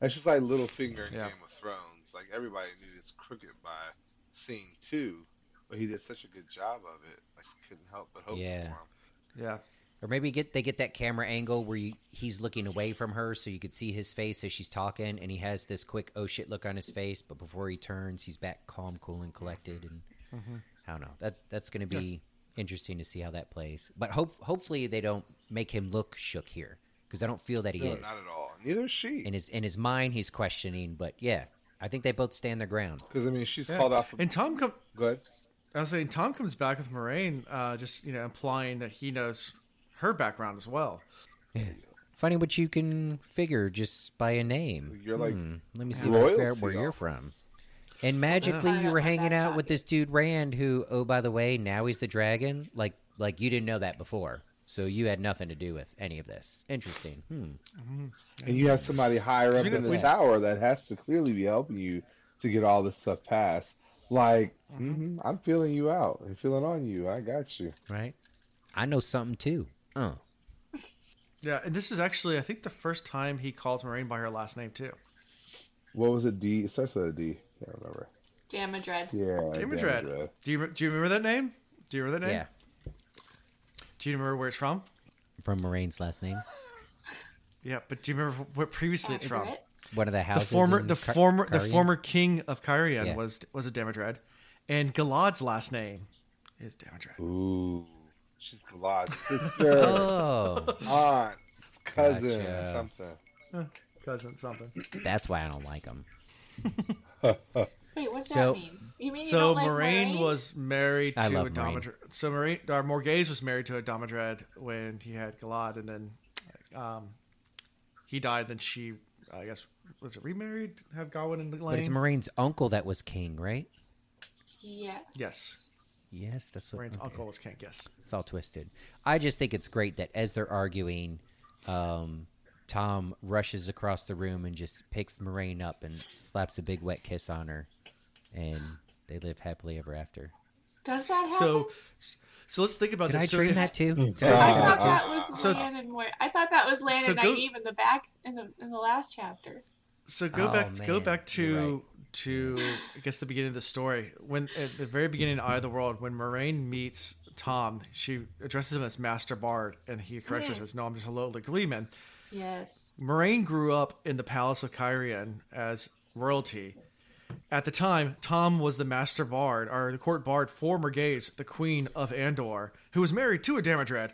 that's just like Littlefinger in Yeah. Game of Thrones like everybody knew he's crooked by scene two but he did such a good job of it like couldn't help but hope Yeah. for him Yeah. Or maybe get they get that camera angle where you, he's looking away from her, so you could see his face as she's talking, and he has this quick oh shit look on his face. But before he turns, he's back calm, cool, and collected. And Mm-hmm. I don't know that that's going to be interesting to see how that plays. But hope hopefully they don't make him look shook here because I don't feel that he no is. not at all neither is she In his in his mind, he's questioning. But yeah, I think they both stand their ground. because I mean she's Yeah. called off And Tom come. Go ahead. I was saying Tom comes back with Moiraine, uh, just you know, implying that he knows her background as well. Funny what you can figure just by a name. You're like Hmm, let me see if I can figure out where you're from. And magically, you were hanging out with this dude Rand, who, oh by the way, now he's the dragon. Like, like you didn't know that before, so you had nothing to do with any of this. Interesting. Hmm. And you have somebody higher up in the tower that has to clearly be helping you to get all this stuff passed. Like, hmm I'm feeling you out. I'm feeling on you. I got you. Right? I know something too. Uh. Yeah, and this is actually, I think, the first time he calls Moiraine by her last name too. What was it? D. It starts with a D. Can't remember. Damodred. Yeah. Damodred. Damodred. Do you do you remember that name? Do you remember that name? Yeah, Do you remember where it's from? from Moiraine's last name. Yeah, but do you remember what previously it's from? Damodred? One of the houses. The former, in the Car- former, the former king of Cairhien Yeah. was was a Damodred, and Galad's last name is Damodred. Ooh. She's Galad's sister, Oh, aunt, cousin, Gotcha. something. Cousin something. that's why I don't like him. Wait, what's that So- mean? You mean you So don't like Moiraine Moiraine? was married I to love a Moiraine. So Moiraine, or Morgase was married to a Damodred when he had Galad, and then um, he died. Then she, I guess, was it remarried? Have Gawyn and Elayne? But it's Moiraine's uncle that was king, right? Yes. yes, Yes, that's what. Moiraine's okay. uncle was king. Yes. It's all twisted. I just think it's great that as they're arguing, um, Tom rushes across the room and just picks Moiraine up and slaps a big wet kiss on her, and they live happily ever after. Does that happen? So, so let's think about Did this. I So dream if- that too? So- I Uh, thought that was so- Lan and Moy. I thought that was Lan So and go- Nynaeve in the back in the in the last chapter. So go Oh, back, go back to right. to I guess the beginning of the story. When at the very beginning of Eye of the World, when Moiraine meets Tom, she addresses him as Master Bard, and he corrects her, says, "No, I'm just a lowly gleeman." Yes. Moiraine grew up in the palace of Cairhien as royalty, at the time, Tom was the master bard or the court bard for Morgase, the queen of Andor, who was married to a Damodred.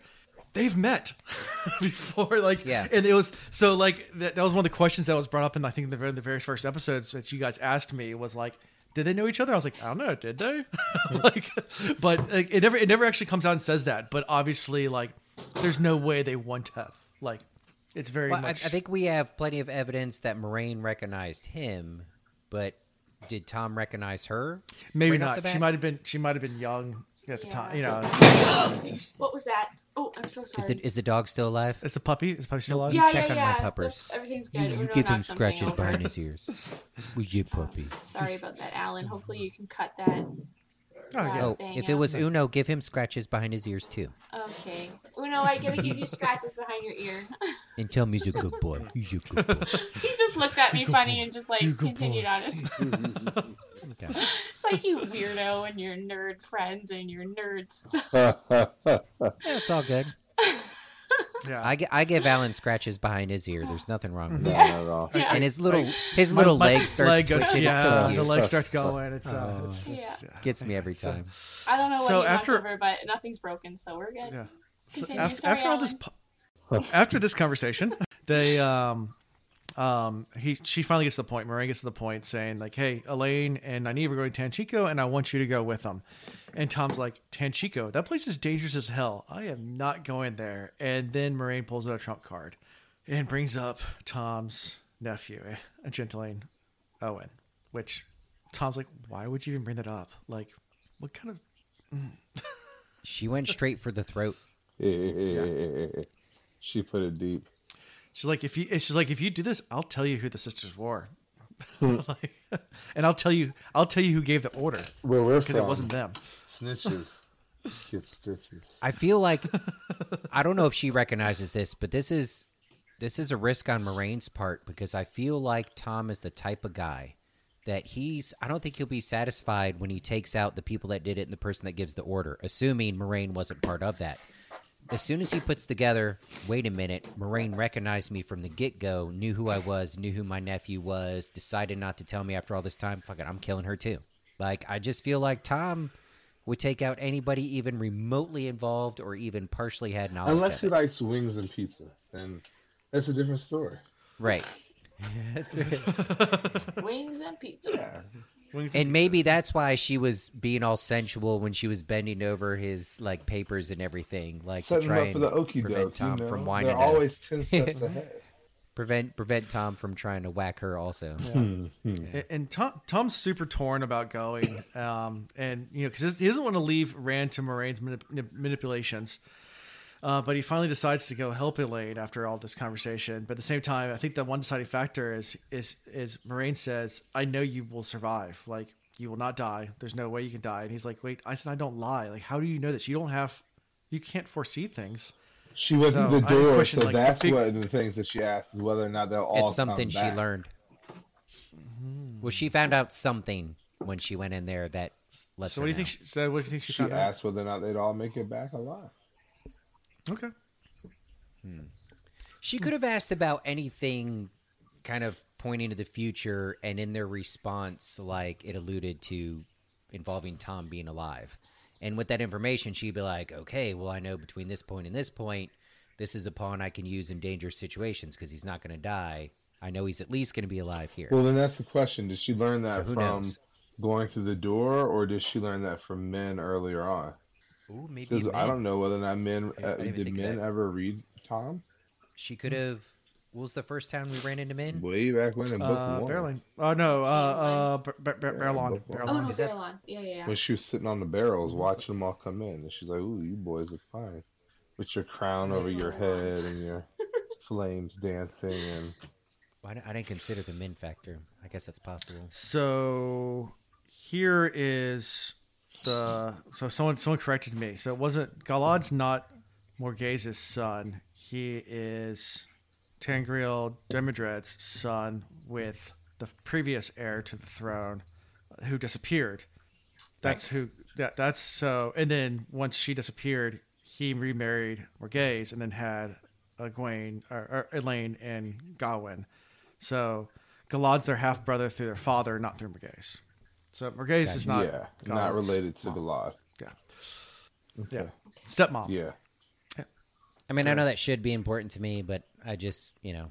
They've met before, like, Yeah. and it was so like that, that was one of the questions that was brought up in I think the, very- the very first episodes that you guys asked me was like, did they know each other? I was like, I don't know, did they? like, but like, it never it never actually comes out and says that. But obviously, like, there's no way they wouldn't have. Like, it's very Well, I, I think we have plenty of evidence that Moiraine recognized him, but did Tom recognize her? Maybe right not. She might have been. She might have been young at the Yeah. time. You know, just What was that? Oh, I'm so sorry. the, is the dog still alive? it's the puppy. Is the puppy still alive? yeah, check yeah, on my yeah. puppers. The- Everything's good. you Uno give him scratches over. behind his ears. We your puppy? Sorry about that, Alan. Hopefully you can cut that. Oh, yeah. Oh, bang if it was Uno, give him scratches behind his ears too. Okay. Uno, I gotta give you scratches behind your ear. And tell him he's a good boy. He's a good boy. he just looked at me funny and just like You good continued boy. on his. Okay. It's like you weirdo and your nerd friends and your nerd stuff. Yeah, it's all good. yeah. I, gi- I give Alan scratches behind his ear. There's nothing wrong with that. not at all. Yeah. And his little his little my leg starts leg goes- twitching. yeah, so the leg starts going. It's, uh, Oh. it's, it's Yeah. yeah. Gets me every So- time. I don't know what So you after- knocked over, but nothing's broken, so we're good. Yeah. So after, Sorry, after all this, po- after this conversation, they um um he she finally gets to the point. Moiraine gets to the point saying like, "Hey, Elayne and Nynaeve are going to Tanchico, and I want you to go with them." And Tom's like, "Tanchico, that place is dangerous as hell. I am not going there." And then Moiraine pulls out a trump card and brings up Tom's nephew, a gentleman, Owyn. Which Tom's like, "Why would you even bring that up? Like, what kind of She went straight for the throat. She put it deep. She's like, if you, she's like, if you do this, I'll tell you who the sisters were, Like, and I'll tell you, I'll tell you who gave the order Where we're because it wasn't them. snitches get stitches. I feel like I don't know if she recognizes this, but this is this is a risk on Moiraine's part because I feel like Tom is the type of guy that he's I don't think he'll be satisfied when he takes out the people that did it and the person that gives the order, assuming Moiraine wasn't part of that. As soon as he puts together, wait a minute, Moiraine recognized me from the get go, knew who I was, knew who my nephew was, decided not to tell me after all this time. Fuck it, I'm killing her too. Like I just feel like Tom would take out anybody even remotely involved or even partially had knowledge Unless of he it. likes wings and pizza, then that's a different story. right. That's Wings and pizza. Wings and maybe that's why she was being all sensual when she was bending over his like papers and everything, like to try him up for the and prevent doke. Tom you know? from They're winding up. always ten steps ahead. prevent prevent Tom from trying to whack her also. And- and Tom, Tom's super torn about going, um, and you know, because he doesn't want to leave Rand to Moiraine's manip- manip- manipulations. Uh, but he finally decides to go help Elayne after all this conversation. But at the same time, I think the one deciding factor is is is Moiraine says, "I know you will survive. Like you will not die. There's no way you can die." And he's like, "Wait, I said I don't lie. Like how do you know this? You don't have, you can't foresee things." She went So, through the I have a door, question, so like, that's big- one of the things that she asked is whether or not they'll all it's something come she back. learned. Well, she found out something when she went in there that lets So her what do you think? She, so what do you think she, She found out? asked whether or not they'd all make it back alive. Okay. She could have asked about anything kind of pointing to the future, and in their response, like it alluded to involving Tom being alive. And with that information, she'd be like, okay, well, I know between this point and this point, this is a pawn I can use in dangerous situations because he's not going to die. I know he's at least going to be alive here. Well, then that's the question. Did she learn that So from knows? going through the door, or did she learn that from Min earlier on? Ooh, maybe Because I don't know whether or not Min uh, didn't even did think of Min ever read Tom She could have. What was the first time we ran into Min? way back when in book Uh, one Barreling. Oh no, uh, uh, Bar- Bar- Bar- Yeah, Baerlon. Oh Baerlon. no, Is Baerlon. Yeah, yeah, yeah. when she was sitting on the barrels watching them all come in, and she's like, "Ooh, you boys look fine," with your crown over your head and your flames dancing, and I didn't- I didn't consider the Min factor. I guess that's possible. So here is the so someone someone corrected me. So it wasn't Galad's not Morgase's son. He is Taringail Damodred's son with the previous heir to the throne, uh, who disappeared. That's who. That that's so. And then once she disappeared, he remarried Morgase and then had Egwene or, or Elayne and Gawyn. So Galad's their half brother through their father, not through Morgase. So Morgase is not. yeah, not related to mom. Galad. Yeah. Okay. Yeah. Stepmom. Yeah. I mean, I know that should be important to me, but I just, you know,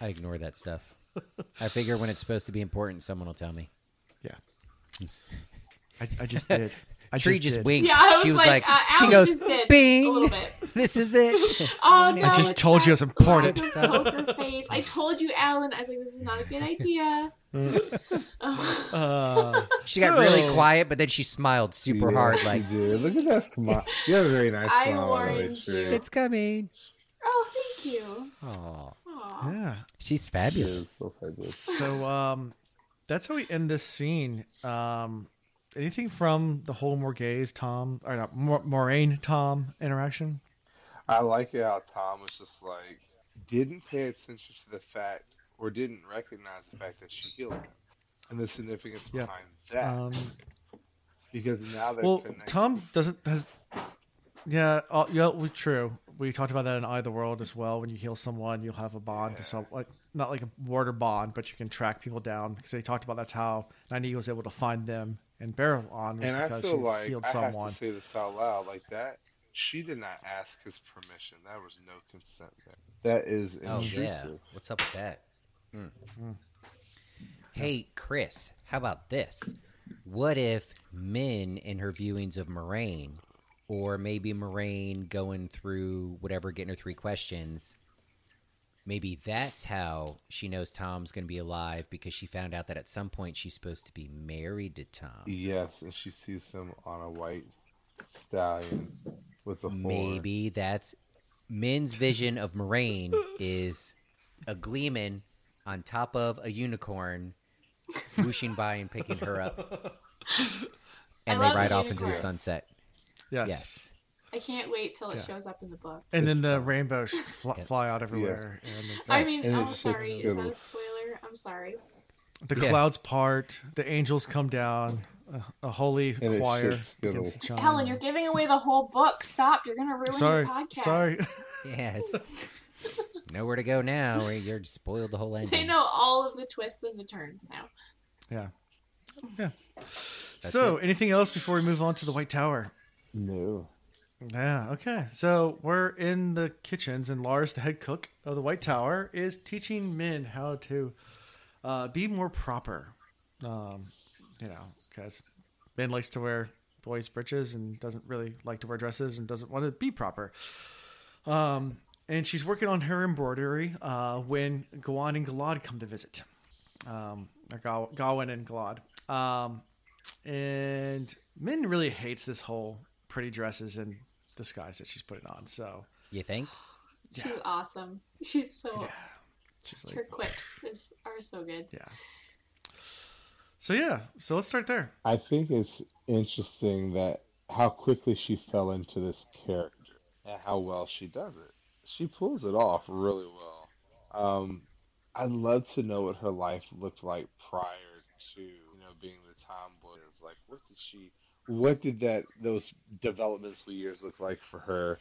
I ignore that stuff. I figure when it's supposed to be important, someone will tell me. Yeah. I, I just did. I Tree just, just, winked. Yeah, I was she was like, like, uh, she Alan goes, just did "Bing, a little bit. this is it." Oh no! I just told you that it was important. loud Poker face. I told you, Alan. I was like, this is not a good idea. Uh, She got really quiet, but then she smiled super Yeah, hard, like, did. look at that smile. You have a very nice I smile. by the way, warned you. "It's coming." Oh, thank you. Aw, Aw. yeah. she's She fabulous. so fabulous. So um, that's how we end this scene. Um, anything from the whole Morgase Tom or not Mor- Moiraine Tom interaction? I like it how Tom was just like didn't pay attention to the fact or didn't recognize the fact that she healed him and the significance Yeah. behind that. Um, because now they're well, connected. Tom doesn't has. Yeah, uh, yeah, we, true. We talked about that in Eye of the World as well. When you heal someone, you'll have a bond to some, like not like a warder bond, but you can track people down because they talked about that's how Nynaeve was able to find them and Baerlon was and I because feel he like healed I someone. have to say this out loud like that. She did not ask his permission. There was no consent there. That is Oh intrusive. yeah, what's up with that? Hmm. Hey, Chris, how about this? What if Min in her viewings of Moiraine, or maybe Moiraine going through whatever, getting her three questions, maybe that's how she knows Tom's going to be alive because she found out that at some point she's supposed to be married to Tom. Yes, and she sees him on a white stallion with a horn. Maybe that's Min's vision of Moiraine is a gleeman on top of a unicorn, whooshing by and picking her up. And I they ride the off into the sunset. Yes. Yes. I can't wait till it Yeah. shows up in the book. And then the rainbows fl- fly out everywhere, and I mean, And oh, it's sorry. Is that a spoiler? I'm sorry. the Yeah. clouds part, the angels come down, a, a holy And choir just begins Skittles. to chime. Helen, you're giving away the whole book. Stop. You're going to ruin sorry, your podcast. sorry. Yes. Nowhere to go now. Or you're spoiled the whole ending. They know all of the twists and the turns now. Yeah, yeah. so, it. anything else before we move on to the White Tower? No. Yeah, okay. So we're in the kitchens, and Laras, the head cook of the White Tower, is teaching Min how to uh, be more proper. Um, you know, because Min likes to wear boys' breeches and doesn't really like to wear dresses and doesn't want to be proper. Um, and she's working on her embroidery uh, when Gawyn and Galad come to visit. Um, Gaw- Gawyn and Galad. Um, and Min really hates this whole pretty dresses and disguise that she's putting on. So You think? She's awesome. She's so. she's Her quips is, are so good. yeah. So yeah, so let's start there. I think it's interesting that how quickly she fell into this character and how well she does it. She pulls it off really well. Um, I'd love to know what her life looked like prior to you know being the tomboy. It's like what did she, what did that those developmental years look like for her?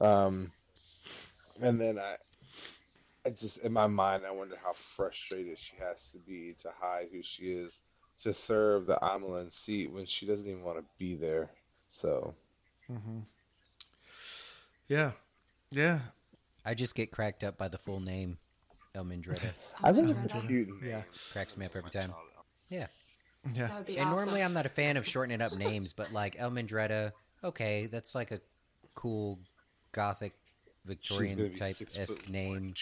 Um, and then I, I just in my mind I wonder how frustrated she has to be to hide who she is to serve the Amyrlin seat when she doesn't even want to be there. So Yeah, yeah, I just get cracked up by the full name, Elmindreda. I think it's a cute name. Yeah. Cracks me up every time. Yeah. Yeah. That would be And awesome. normally I'm not a fan of shortening up names, but like Elmindreda, okay, that's like a cool gothic Victorian type six esque name.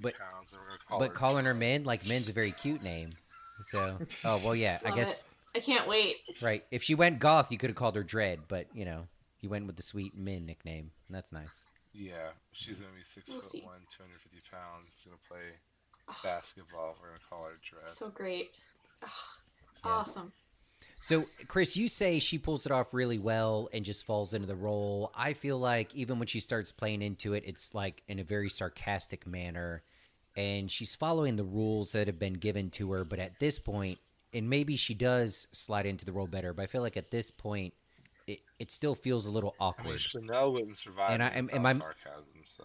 But- pounds, and we're gonna call But her calling her Min, like Min's a very cute name. So, oh well, yeah. I guess it. I can't wait. right. If she went goth, you could have called her Dread, but you know, you went with the sweet Min nickname, and that's nice. Yeah, she's gonna be 6 We'll foot see. one, 250 pounds. She's gonna play basketball. We're gonna call her Dread. So great. Ugh, Awesome. So, Chris, you say she pulls it off really well and just falls into the role. I feel like even when she starts playing into it, it's like in a very sarcastic manner, and she's following the rules that have been given to her. But at this point, and maybe she does slide into the role better, but I feel like at this point, it, it still feels a little I mean, awkward. Chanel wouldn't survive And I, am, am I- sarcasm. So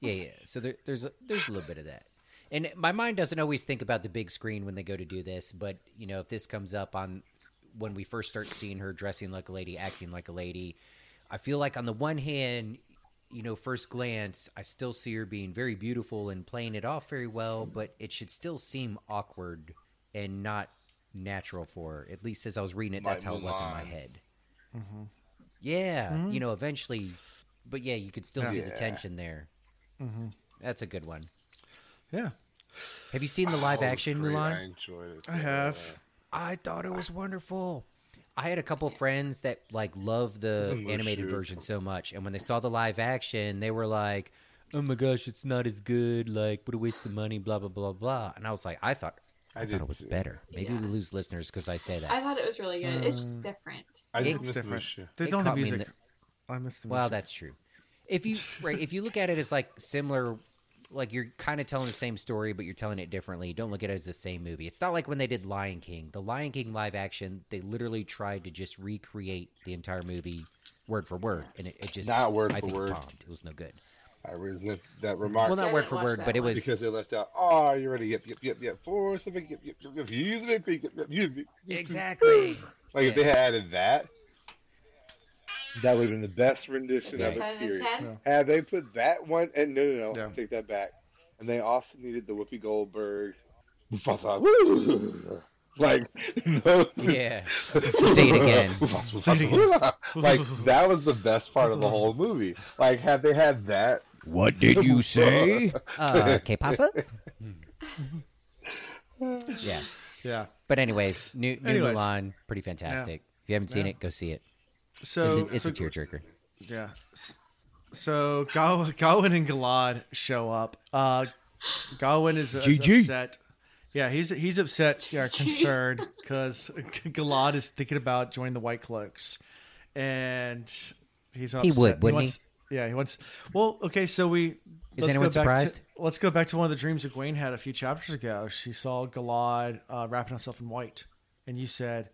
Yeah, yeah. So there, there's a, there's a little bit of that. And my mind doesn't always think about the big screen when they go to do this, but you know, if this comes up on when we first start seeing her dressing like a lady, acting like a lady, I feel like on the one hand, you know, first glance, I still see her being very beautiful and playing it off very well, but it should still seem awkward and not natural for her. At least as I was reading it, that's Like how it was in my Mulan. head. Mm-hmm. Yeah, mm-hmm. you know, eventually, but yeah, you could still see the tension there. Mm-hmm. That's a good one. Yeah. Have you seen the live It was action great. I Mulan? enjoyed it. I have. much. I thought it was wonderful. I had a couple friends that like love the a Mushu. animated version so much, and when they saw the live action, they were like, "Oh my gosh, it's not as good. Like, what a waste of money." Blah blah blah blah. And I was like, I thought, I, I thought it was too. better. Maybe Yeah. we lose listeners because I say that. I thought it was really good. it's just uh, different. I just It's missed the different. Mushu. They It don't have caught me in music. I missed the Well, music. that's true. If you right, if you look at it as like similar, like you're kind of telling the same story, but you're telling it differently. Don't look at it as the same movie. It's not like when they did Lion King. The Lion King live action, they literally tried to just recreate the entire movie word for word, and it, it just Not word I for think word. It bombed. It was no good. I resent that remark Well, not I word for word, but it was because they left out. Oh, you ready? Yep, yep, yep, yep. Four, seven, yep, yep, yep, yep. Use me, yep, yep, yep, yep, yep. exactly. Like if they had added that, that would have been the best rendition of it. Period. ten. Had they put that one, and no, no, no, Yeah. Take that back. And they also needed the Whoopi Goldberg, Mufasa, like those. yeah. Say it again. Mufasa, Say Mufasa, like that was the best part of the whole movie. Like had they had that, What did you say? Uh, que pasa? yeah. yeah. But anyways, new, new Anyways. Mulan, pretty fantastic. If you haven't seen Yeah. it, go see it. So it's a, it's so, a tearjerker. Yeah. So Gaw- Gawyn and Galad show up. Uh, Gawyn is, is GG. upset. Yeah, he's he's upset, yeah, concerned because Galad is thinking about joining the White Cloaks, and he's upset. He would, wouldn't he? wants, Yeah, he wants. Well, okay, so we. Is let's anyone go back surprised? To, let's go back to one of the dreams that Gwaine had a few chapters ago. She saw Galad uh, wrapping himself in white, and you said,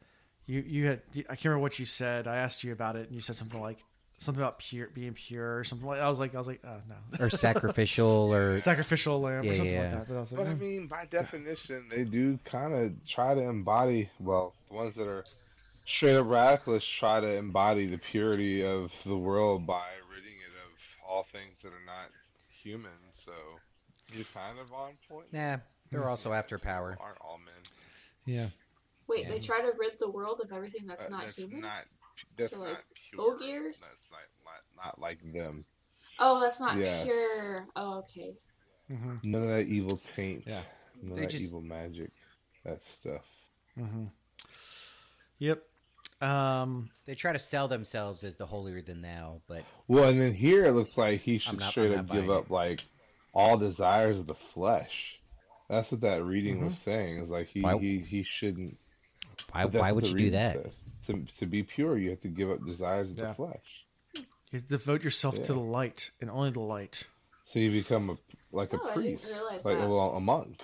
you you had I can't remember what you said. I asked you about it, and you said something like something about pure being pure or something like. I was like, I was like, oh no, Or sacrificial, or sacrificial lamb Yeah, or something yeah. like that. But I was like, But I mm. mean, by definition, they do kind of try to embody. Well, the ones that are straight up radicalists try to embody the purity of the world by ridding it of all things that are not human. So you're kind of on point. nah, they're also after power. Aren't all men? yeah, Wait, they try to rid the world of everything that's Uh, not that's human. not. That's So, not like, pure. Ogiers? That's not, not not like them. Oh, that's not Yes. pure. Oh, okay. None of that evil taint. Yeah. None They of that just- evil magic. That stuff. yep. Um, They try to sell themselves as the holier than thou, but Well, and then here it looks like he should not- straight up give buying up like all desires of the flesh. That's what that reading was saying. Is like he Why- he, he shouldn't. Why, why would the you do that? said. To to be pure, you have to give up desires of Yeah. the flesh. you devote yourself to the light and only the light. So you become a like a Oh, I didn't priest, like that. well, a monk.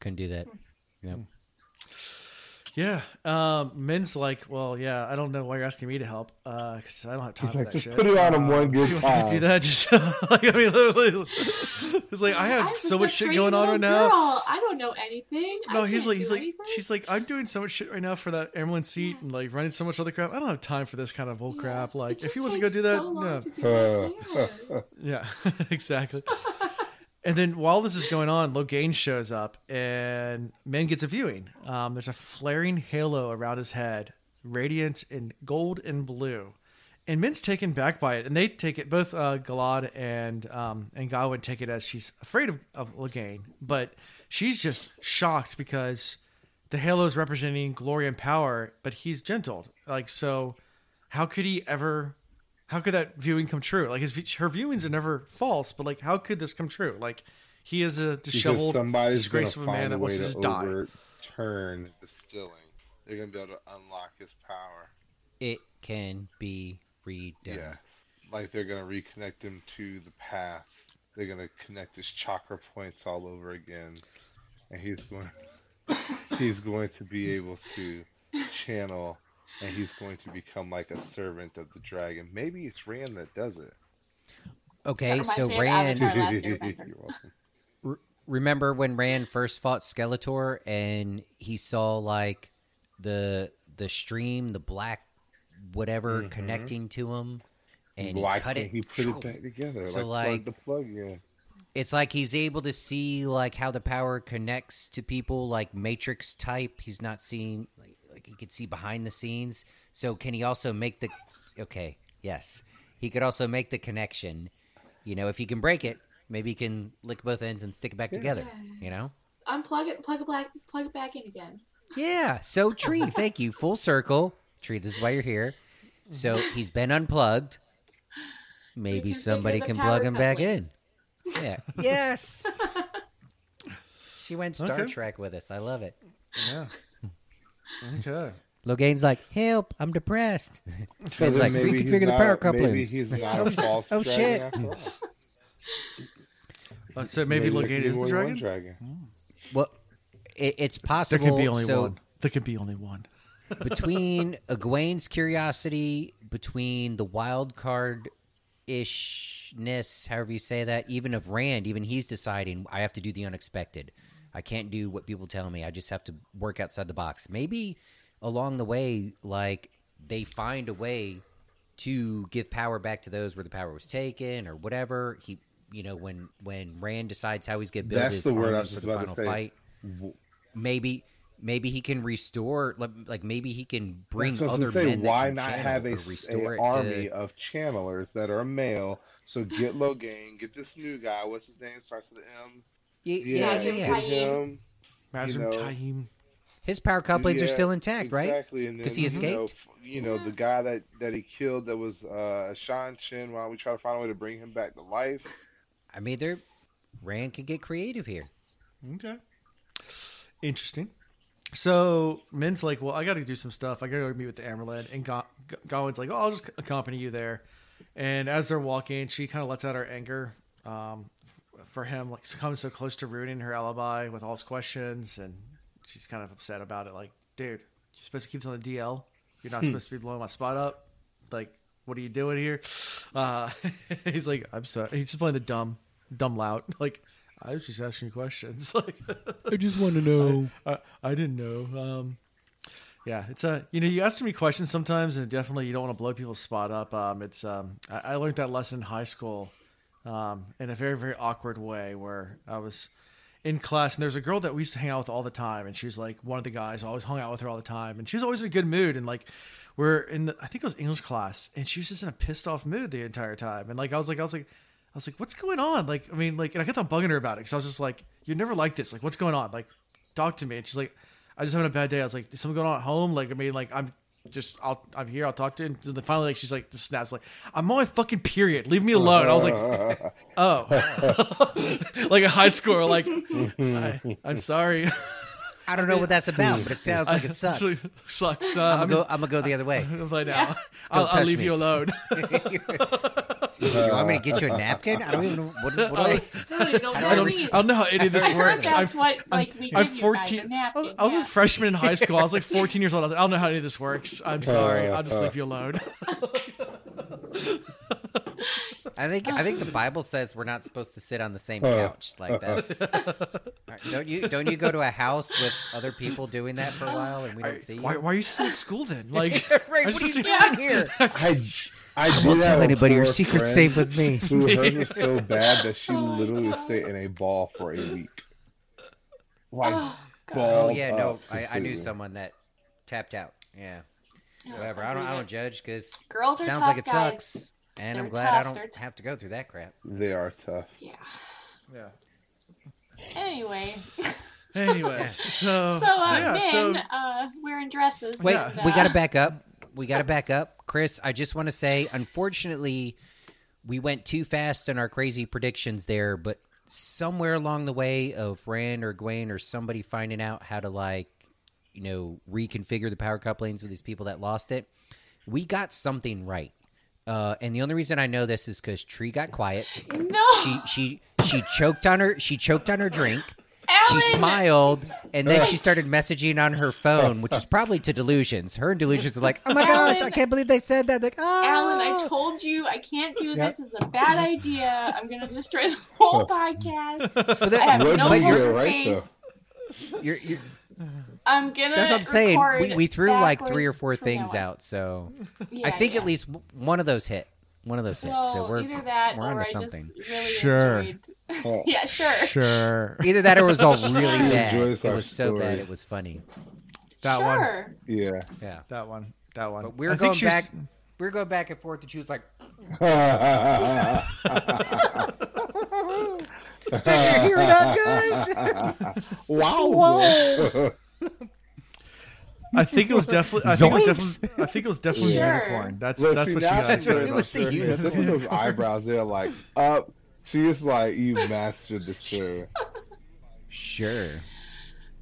Couldn't do that. Hmm. Yep. Yeah. Um, Min's like, well, yeah, I don't know why you're asking me to help, because I don't have time He's for like, that just shit. put it on him Uh, one good if you want me to do that? Just like, I mean, literally, it's like I have I'm so much shit going on little right now. girl. I don't know anything. No, I he's like, he's like, anything. she's like, I'm doing so much shit right now for that Amyrlin seat and like running so much other crap. I don't have time for this kind of bull Yeah. crap. It Like, if he wants to go do that, so long no. do my hair. Yeah, exactly. And then while this is going on, Logain shows up and Min gets a viewing. Um, there's a flaring halo around his head, radiant in gold and blue. And Min's taken back by it, and they take it. Both uh, Galad and um, and Gawyn take it as she's afraid of, of Logain, but she's just shocked because the halo is representing glory and power, but he's gentled. Like so, how could he ever? How could that viewing come true? Like his her viewings are never false, but like how could this come true? Like he is a disheveled, disgrace of a man a that wants to to just die. overturn the stilling. They're going to be able to unlock his power. It can be redone. Yeah. Like they're gonna reconnect him to the path. They're gonna connect his chakra points all over again. And he's going he's going to be able to channel and he's going to become like a servant of the dragon. Maybe it's Rand that does it. Okay, so reminds Rand Avatar. Last Airbender. You're welcome. remember when Rand first fought Skeletor and he saw like the the stream, the black whatever mm-hmm. connecting to him, and Why he cut can't it. he put it back together? So, like, like- the plug yeah. It's like he's able to see like how the power connects to people, like Matrix type. He's not seeing like, like he could see behind the scenes. So can he also make the? Okay, yes, he could also make the connection. You know, if he can break it, maybe he can lick both ends and stick it back together. You know. Unplug it, plug it back, plug it back in again. Yeah. So Tree, thank you. Full circle. Tree, this is why you're here. So he's been unplugged. Maybe can somebody can plug him back in. Yeah. Yes. she went Star Okay. Trek with us. I love it. Yeah. Okay. Logain's like, help, I'm depressed. So It's then like, maybe he's reconfigure the not- power Maybe he's not a false oh, dragon shit. after all. Uh, so maybe, there Logain is the dragon. dragon. Well, it, it's possible. There can be only so one. There can be only one. between Egwene's curiosity, between the wild card ishness, however you say that, even of Rand, even he's deciding I have to do the unexpected. I can't do what people tell me. I just have to work outside the box. Maybe along the way, like they find a way to give power back to those where the power was taken or whatever. He, you know, when when Rand decides how he's going to build That's his the word I was for just the about to final say. fight maybe maybe he can restore like, maybe he can bring That's what I was other say. men Why not have a, it army to of channelers that are male? So get Logain, get this new guy. What's his name? Starts with an M. yeah, Yeah, yeah, Mazrim yeah. Taim. get him. Know, Taim. his power couplings are Yeah, still intact right Exactly, and then 'Cause he You know, escaped? you know, the guy that that he killed that was uh, Shan Chin. Why don't we try to find a way to bring him back to life? i mean they're rand can get creative here Okay. Interesting. So Min's like, well, I got to do some stuff. I got to go meet with the Amyrlin. And Ga- Ga- Gawyn's like, oh, I'll just accompany you there. And as they're walking, she kind of lets out her anger um, f- for him, like coming so close to ruining her alibi with all his questions. And she's kind of upset about it. Like, dude, you're supposed to keep this on the DL. You're not supposed to be blowing my spot up. Like, what are you doing here? Uh, he's like, I'm sorry. He's just playing the dumb, dumb loud. Like, I was just asking questions. Like, i just want to know I, I didn't know. Um, yeah, it's a you know you ask too many questions sometimes, and definitely you don't want to blow people's spot up. Um, it's um, I, I learned that lesson in high school, um, in a very very awkward way where I was in class and there's a girl that we used to hang out with all the time, and she was like one of the guys. Always hung out with her all the time, and she was always in a good mood. And like we're in the I think it was English class, and she was just in a pissed off mood the entire time. And like I was like I was like. I was like, "What's going on?" Like, I mean, like, and I kept on bugging her about it because I was just like, "You're never like this. Like, what's going on? Like, talk to me." And she's like, "I just having a bad day." I was like, "Is something going on at home?" Like, I mean, like, I'm just, I'll, I'm here. I'll talk to. him. And then finally, like, she's like, just snaps, like, "I'm on my fucking period. Leave me alone." I was like, "Oh," like a high score. Like, I, I'm sorry. i don't know what that's about but it sounds like it sucks Actually, sucks. Uh, i'm I'm gonna go i'm gonna go the other way right now. Yeah. I'll, Don't I'll leave me. you alone. do you want me to get you a napkin i don't even know what, what do I, I don't know I don't. I don't know how any of this I heard works. that's I'm- what like we I'm give you guys a 14 napkin. I was yeah. a freshman in high school. I was like 14 years old. I was like, I don't know how any of this works. I'm sorry. I'll just leave you alone. I think I think the Bible says we're not supposed to sit on the same couch like that. don't you don't you go to a house with other people doing that for a while and we don't see you? why, why are you still at school then? Like, right, what are you doing here? I, I do won't tell anybody. Your secret's safe with me. Who hurt her so bad that she Oh literally would God. stay in a ball for a week. Like Oh, God. balled Oh yeah, no, I, I knew someone that tapped out. Yeah, whatever. I I don't I don't judge because Girls are sounds tough, like it guys. sucks, and They're I'm glad I don't They're t- have to go through that crap. They are tough. Yeah. Yeah. Anyway, Anyways, so so uh, yeah, men so uh, wearing dresses. Wait, and, we uh, got to back up. We got to back up, Chris. I just want to say, unfortunately, we went too fast in our crazy predictions there. But somewhere along the way of Rand or Gwen or somebody finding out how to like, you know, reconfigure the power couplings with these people that lost it, we got something right. Uh, and the only reason I know this is because Tree got quiet. No. She she she choked on her she choked on her drink. Alan! smiled, and then she started messaging on her phone, which is probably to delusions. Her and delusions are like, "Oh my gosh, I can't believe they said that." Like, oh, Alan, I told you I can't do this. This is a bad idea. I'm gonna destroy the whole podcast. But I have What no you do poker right, though? face. you're, you're, I'm gonna. that's what I'm saying. We, we threw like three or four things out, so Yeah, I think yeah. at least one of those hit. One of those hit. Well, so we're either that we're or onto I something. just really Sure. enjoyed. Yeah, sure. Sure. Either that or it was all really She bad. It was so bad it was funny. That one. Yeah. Yeah. That one. That one. But we were I going she was- back. We were going back and forth, and she was like, "Did you hear that, guys?" wow. I think it was definitely. I think it was definitely. I think it was definitely Sure. unicorn. That's Look, that's see, what she got. that's what It was the unicorn. Look at those eyebrows. They're like up. She is like you mastered the show, Sure.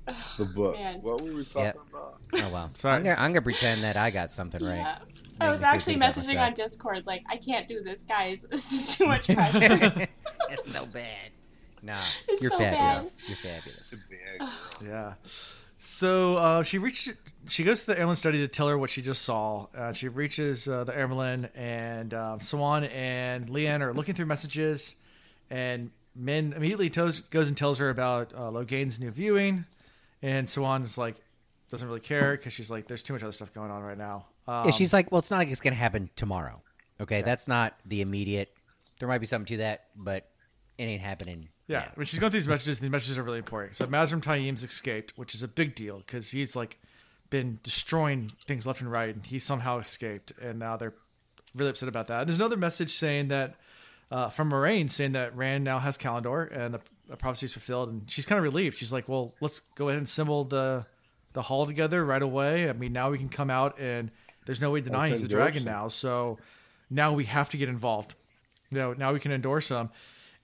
the book. Man. What were we talking Yep. about? Oh well. Sorry. I'm gonna, I'm gonna pretend that I got something right. Yeah. Make I was actually messaging on Discord like, I can't do this, guys. This is too much pressure. it's so bad. Nah, It's you're so fabulous. bad. You're fabulous. Yeah. So uh, she reached. She goes to the Amyrlin study to tell her what she just saw. Uh, she reaches uh, the Amyrlin, and um, Siuan and Leane are looking through messages, and Min immediately tells, goes and tells her about uh, Logain's new viewing, and Siuan is like doesn't really care because she's like, "There's too much other stuff going on right now." Um, yeah, she's like, well, it's not like it's gonna happen tomorrow. Okay, that's not the immediate. There might be something to that, but it ain't happening. Yeah, now. when she's going through these messages, these messages are really important. So Mazrim Taim's escaped, which is a big deal because he's like been destroying things left and right, and he somehow escaped, and now they're really upset about that. And there's another message saying that uh, from Moiraine saying that Rand now has Callandor and the, the prophecy is fulfilled, and she's kind of relieved. She's like, "Well, let's go ahead and assemble the the hall together right away. I mean, now we can come out, and there's no way denying he's a Open dragon doors. now. So now we have to get involved. You know, now we can endorse him."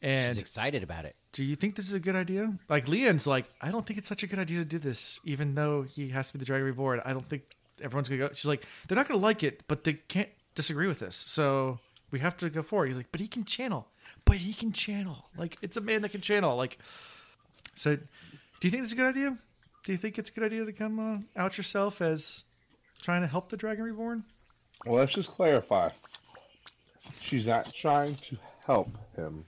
And She's excited about it. do you think this is a good idea? Like Leane's like, I don't think it's such a good idea to do this, even though he has to be the Dragon Reborn. I don't think everyone's gonna go. She's like, they're not gonna like it, but they can't disagree with this, so we have to go forward. He's like, but he can channel, but he can channel. Like it's a man that can channel. Like, so do you think this is a good idea? Do you think it's a good idea to come uh, out yourself as trying to help the Dragon Reborn? Well, let's just clarify. She's not trying to help him.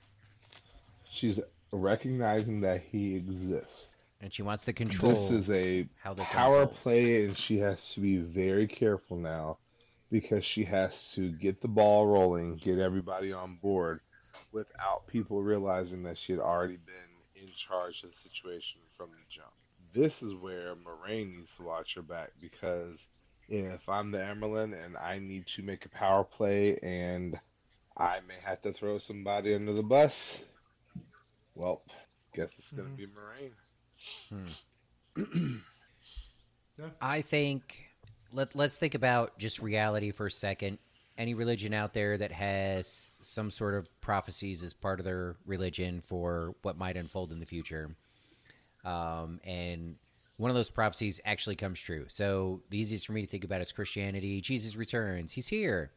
She's recognizing that he exists. And she wants to control. This is a this power unfolds. play, and she has to be very careful now because she has to get the ball rolling, get everybody on board without people realizing that she had already been in charge of the situation from the jump. This is where Moiraine needs to watch her back because if I'm the Amyrlin and I need to make a power play and I may have to throw somebody under the bus, well, guess it's going to be Moiraine. I think let let's think about just reality for a second. Any religion out there that has some sort of prophecies as part of their religion for what might unfold in the future, um, and one of those prophecies actually comes true. So the easiest for me to think about is Christianity. Jesus returns. He's here.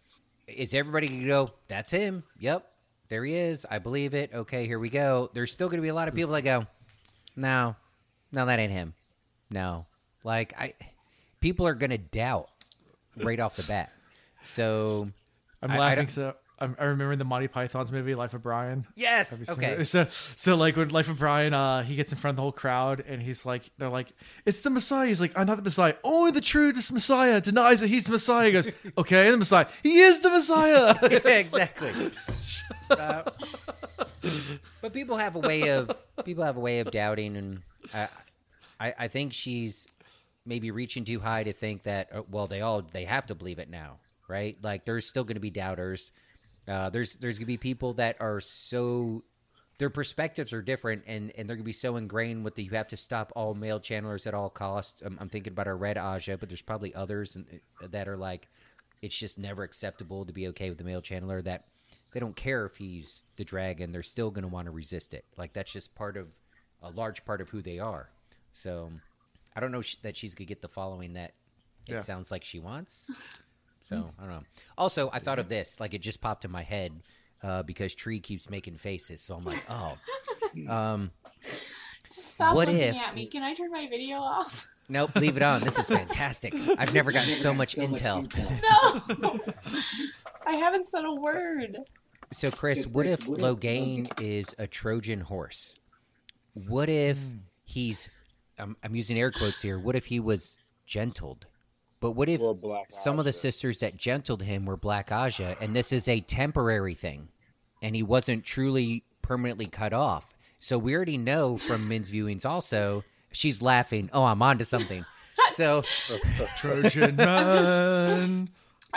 Is everybody going to go? That's him. Yep, there he is. I believe it. Okay, here we go. There's still going to be a lot of people that go, no, no, that ain't him. No, like I, people are gonna doubt right off the bat. So I'm I- I laughing. don't- so I'm, I remember the Monty Python's movie Life of Brian. yes, Have you seen okay, it? So, so like when Life of Brian, uh, he gets in front of the whole crowd and he's like, they're like, it's the Messiah. He's like, I'm not the Messiah. Only the true Messiah denies that he's the Messiah. He goes, okay, the Messiah. He is the Messiah. yeah, exactly. Uh, but people have a way of people have a way of doubting, and I, I, think she's maybe reaching too high to think that. uh, Well, they all they have to believe it now, right? Like there's still going to be doubters. Uh, there's there's going to be people that are so their perspectives are different, and and they're going to be so ingrained with the you have to stop all male channelers at all costs. I'm, I'm thinking about our red Ajah, but there's probably others uh, that are like it's just never acceptable to be okay with the male channeler that they don't care if he's the dragon they're still going to want to resist it like that's just part of a large part of who they are so i don't know sh- that she's going to get the following that it Yeah. sounds like she wants so i don't know also i thought of this like it just popped in my head uh, because tree keeps making faces so i'm like oh um Stop What looking if- at me. Can I turn my video off? Nope, leave it on. This is fantastic. I've never gotten so much intel. No. I haven't said a word. So, Chris, what if Logain is a Trojan horse? What if he's, I'm, I'm using air quotes here, what if he was gentled? But what if Black some of the sisters that gentled him were Black Ajah, and this is a temporary thing, and he wasn't truly permanently cut off? So we already know from Min's viewings also, she's laughing, oh, I'm onto something. So Trojan man. I'm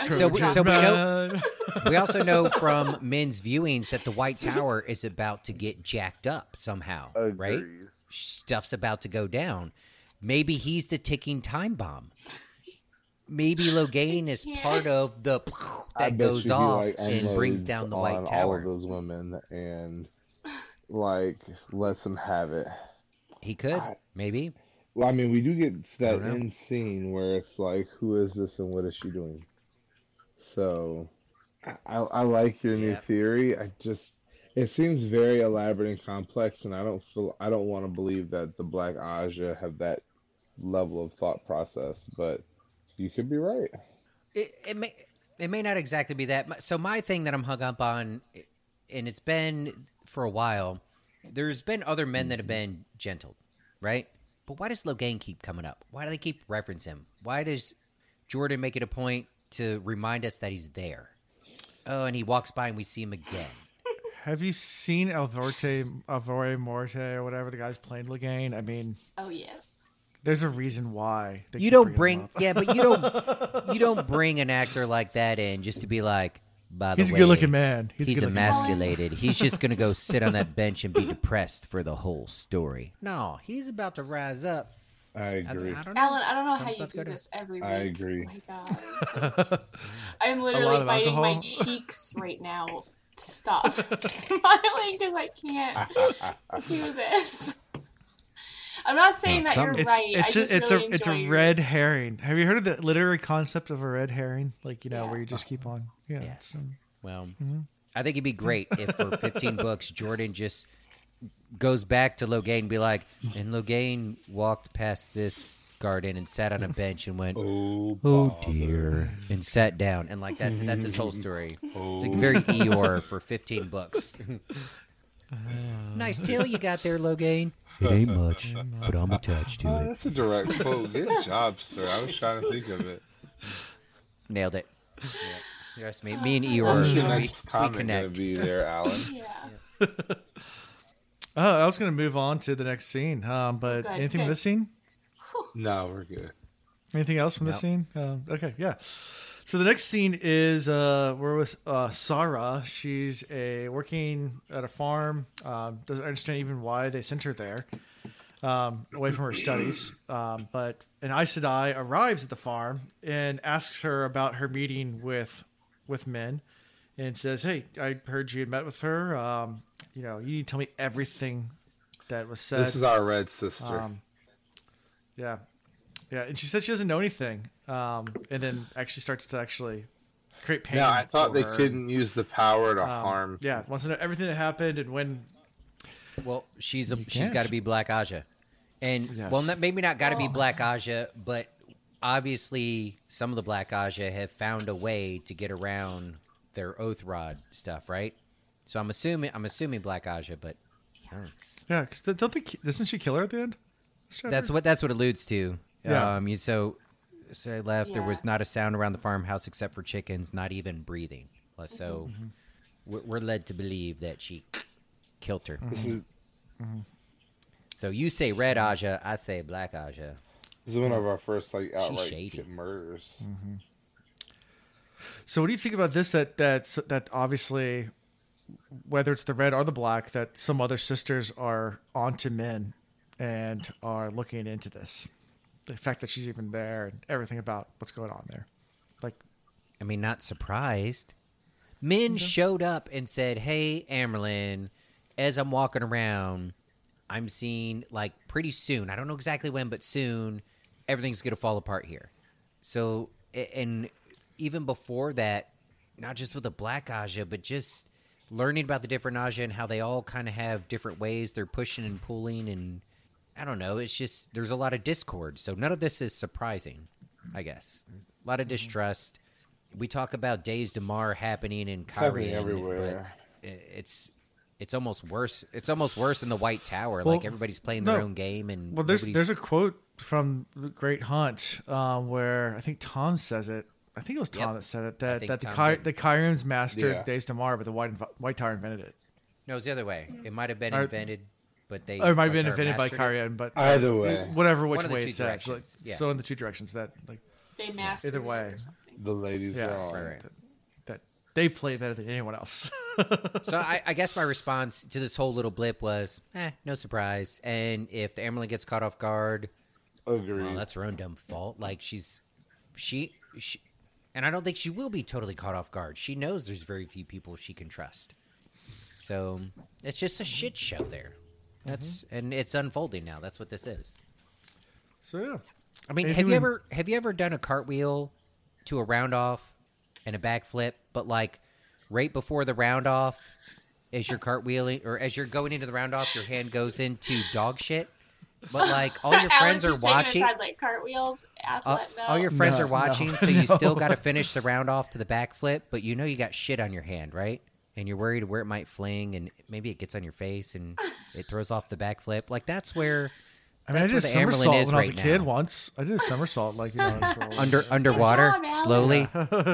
So we- so we know- we also know from Min's viewings that the White Tower is about to get jacked up somehow, right? Stuff's about to go down. Maybe he's the ticking time bomb. Maybe Logain is can't. part of the that goes you off like, and brings down the on White all of Tower. those women and like lets them have it. He could, I- maybe. Well, I mean, we do get to that don't end scene where it's like, who is this and what is she doing? So, I, I, like your new Yeah. theory. I just, it seems very elaborate and complex, and I don't feel, I don't want to believe that the Black Ajah have that level of thought process. But you could be right. It, it may it may not exactly be that. So my thing that I'm hung up on, and it's been for a while. There's been other men that have mm-hmm. been gentled, right? But why does Logain keep coming up? Why do they keep referencing him? Why does Jordan make it a point to remind us that he's there? Oh, and he walks by and we see him again. Have you seen Alvorte, Alvore Morte, or whatever the guy's playing Legane? I mean, Oh yes. there's a reason why. they You don't bringing bring, yeah, but you don't, you don't bring an actor like that in just to be like, by the way. He's a good-looking man. He's, He's, a good-looking man. emasculated. He's just going to go sit on that bench and be depressed for the whole story. No, he's about to rise up. I I, agree. I don't know. Alan, I don't know how you do go this every week. I agree. Oh my god. I'm literally of biting my cheeks right now to stop smiling because I can't do this. I'm not saying that some- you're It's right. it's I a, just it's really a it's a enjoy your- red herring. Have you heard of the literary concept of a red herring? Like you know Yeah. where you just keep on. Yeah. Yes. um, Well, I think it'd be great if for 15 books, Jordan just goes back to Logain and be like, and Logain walked past this garden and sat on a bench and went, Oh, oh dear, and sat down. And like, that's, that's his whole story. It's Oh, like very Eeyore for 15 books. nice tail you got there, Logain. It ain't much, but I'm attached to Oh, it. that's a direct quote. Good job, sir. I was trying to think of it. Nailed it. Yeah. Trust me, me and What Eeyore, was your we, next we comment going to connect. be there, Alan? Yeah. Oh, I was gonna move on to the next scene. Um, but Good, anything from this scene? No, we're good. Anything else from this scene? Uh, okay, yeah. So the next scene is uh, we're with uh, Sahra. She's a working at a farm. Um, doesn't understand even why they sent her there, um, away from her studies. Um, but an Aes Sedai arrives at the farm and asks her about her meeting with with Min, and says, "Hey, I heard you had met with her. Um, you know, you need to tell me everything that was said." This is our red sister. Um, yeah, yeah, and she says she doesn't know anything, um, and then actually starts to actually create pain. now, I thought for they her. couldn't use the power to Um, harm. Yeah, wants to know everything that happened and when. Well, she's a, You she's can't. got to be Black Ajah, and Yes. well, not, maybe not got to be Oh. Black Ajah, but obviously some of the Black Aja have found a way to get around their oath rod stuff, right? So I'm assuming I'm assuming Black Ajah, but hurts. Yeah, because don't they? Doesn't she kill her at the end? that's what that's what alludes to. Yeah. Um, you so so I left. There was not a sound around the farmhouse except for chickens, not even breathing. So Mm-hmm. we're, we're led to believe that she killed her. This is So you say Red Ajah, I say Black Ajah. this is one of our first like outright shady. kid murders. So what do you think about this? That that that obviously, whether it's the red or the black, that some other sisters are onto men and are looking into this. The fact that she's even there and everything about what's going on there, like I mean, not surprised. Men mm-hmm. showed up and said, "Hey, Amyrlin, as I'm walking around, I'm seeing like pretty soon. I don't know exactly when, but soon, everything's gonna fall apart here." So, and even before that, not just with the Black Ajah, but just learning about the different Ajah and how they all kind of have different ways they're pushing and pulling and I don't know. It's just there's a lot of discord, so none of this is surprising. I guess a lot of distrust. We talk about Daes Dae'mar happening in Cairhien, everywhere. but it's it's almost worse. It's almost worse in the White Tower. Well, like everybody's playing their no. own game, and Well, there's nobody's- there's a quote from the Great Hunt um, where I think Tom says it. I think it was Tom Yep. that said it that, that the Ky- the Kyrians mastered Yeah. Daes Dae'mar, but the White Inv- White Tower invented it. no, it's the other way. It might have been Or- invented, but they Or it might have been Tower invented by mastered. Kyrian, but Either way. whatever which One of the way two it says. Like, yeah. So in the two directions that like They mastered Either way. The ladies Yeah, are on. Right, right. that they play better than anyone else. So I, I guess my response to this whole little blip was, eh, no surprise. And if the Amyrlin gets caught off guard, Agreed. well, that's her own dumb fault. Like she's, she, she, and I don't think she will be totally caught off guard. She knows there's very few people she can trust. So it's just a shit show there. That's and it's unfolding now. That's what this is. so yeah. I mean, Anything have you ever have you ever done a cartwheel to a round off and a backflip, but like right before the round off, as you're cartwheeling or as you're going into the round off, your hand goes into dog shit. But like all your friends are watching, His like cartwheels. all, Athlete, no. all your friends No, are watching, no, so you still got to finish the round off to the backflip, but you know you got shit on your hand, right? And you're worried where it might fling, and maybe it gets on your face and it throws off the backflip. Like that's where I mean, I that's did a where the Amyrlin somersault is when I was a kid now. once. I did a somersault, like you know, for- under underwater job, Alan. slowly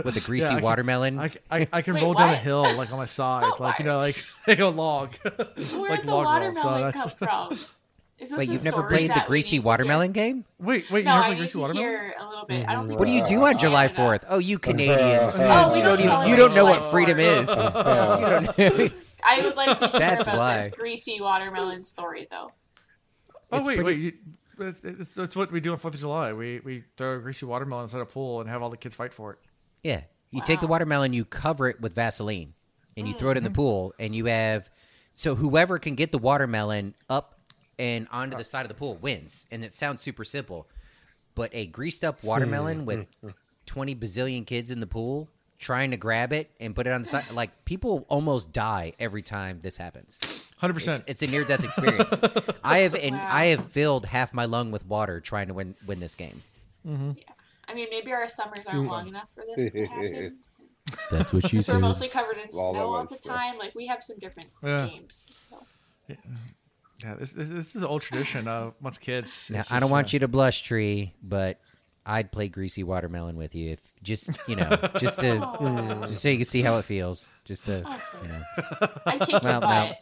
with a greasy Yeah, I can- watermelon. I, I, I can Wait, roll down a hill like on my side, like you know, like like a log, Where'd like the log roll. So watermelon that's come from? Is this Wait, you've never played the greasy need to hear? watermelon game? wait, wait. No, you never I played need greasy to watermelon? hear a little bit. I don't think What do you do can on July Fourth? Oh, you oh, Canadians! Oh, we you don't don't, you don't know July what freedom 4th. is. You don't know. I would like to hear That's about why. this greasy watermelon story, though. Oh It's wait, pretty- wait. You, it's, it's, it's what we do on Fourth of July. We we throw a greasy watermelon inside a pool and have all the kids fight for it. Yeah, you take the watermelon, you cover it with Vaseline, and you throw it in the mm. pool, and you have so whoever can get the watermelon up and onto the side of the pool wins. And it sounds super simple, but a greased up watermelon hmm. with hmm. twenty bazillion kids in the pool trying to grab it and put it on the side, like people almost die every time this happens. Hundred percent. it's a near death experience. I have and Wow. I have filled half my lung with water trying to win win this game. Mm-hmm. Yeah, I mean, maybe our summers aren't long mm. enough for this to happen. That's what you So we're mostly covered in snow all the time. Like we have some different Yeah. games. So Yeah, this, this, this is an old tradition uh, amongst kids. Now, It's I don't want uh, you to blush, Tree, but I'd play greasy watermelon with you if just you know, just to just so you can see how it feels. Just to you know, I kick Well, your no. butt.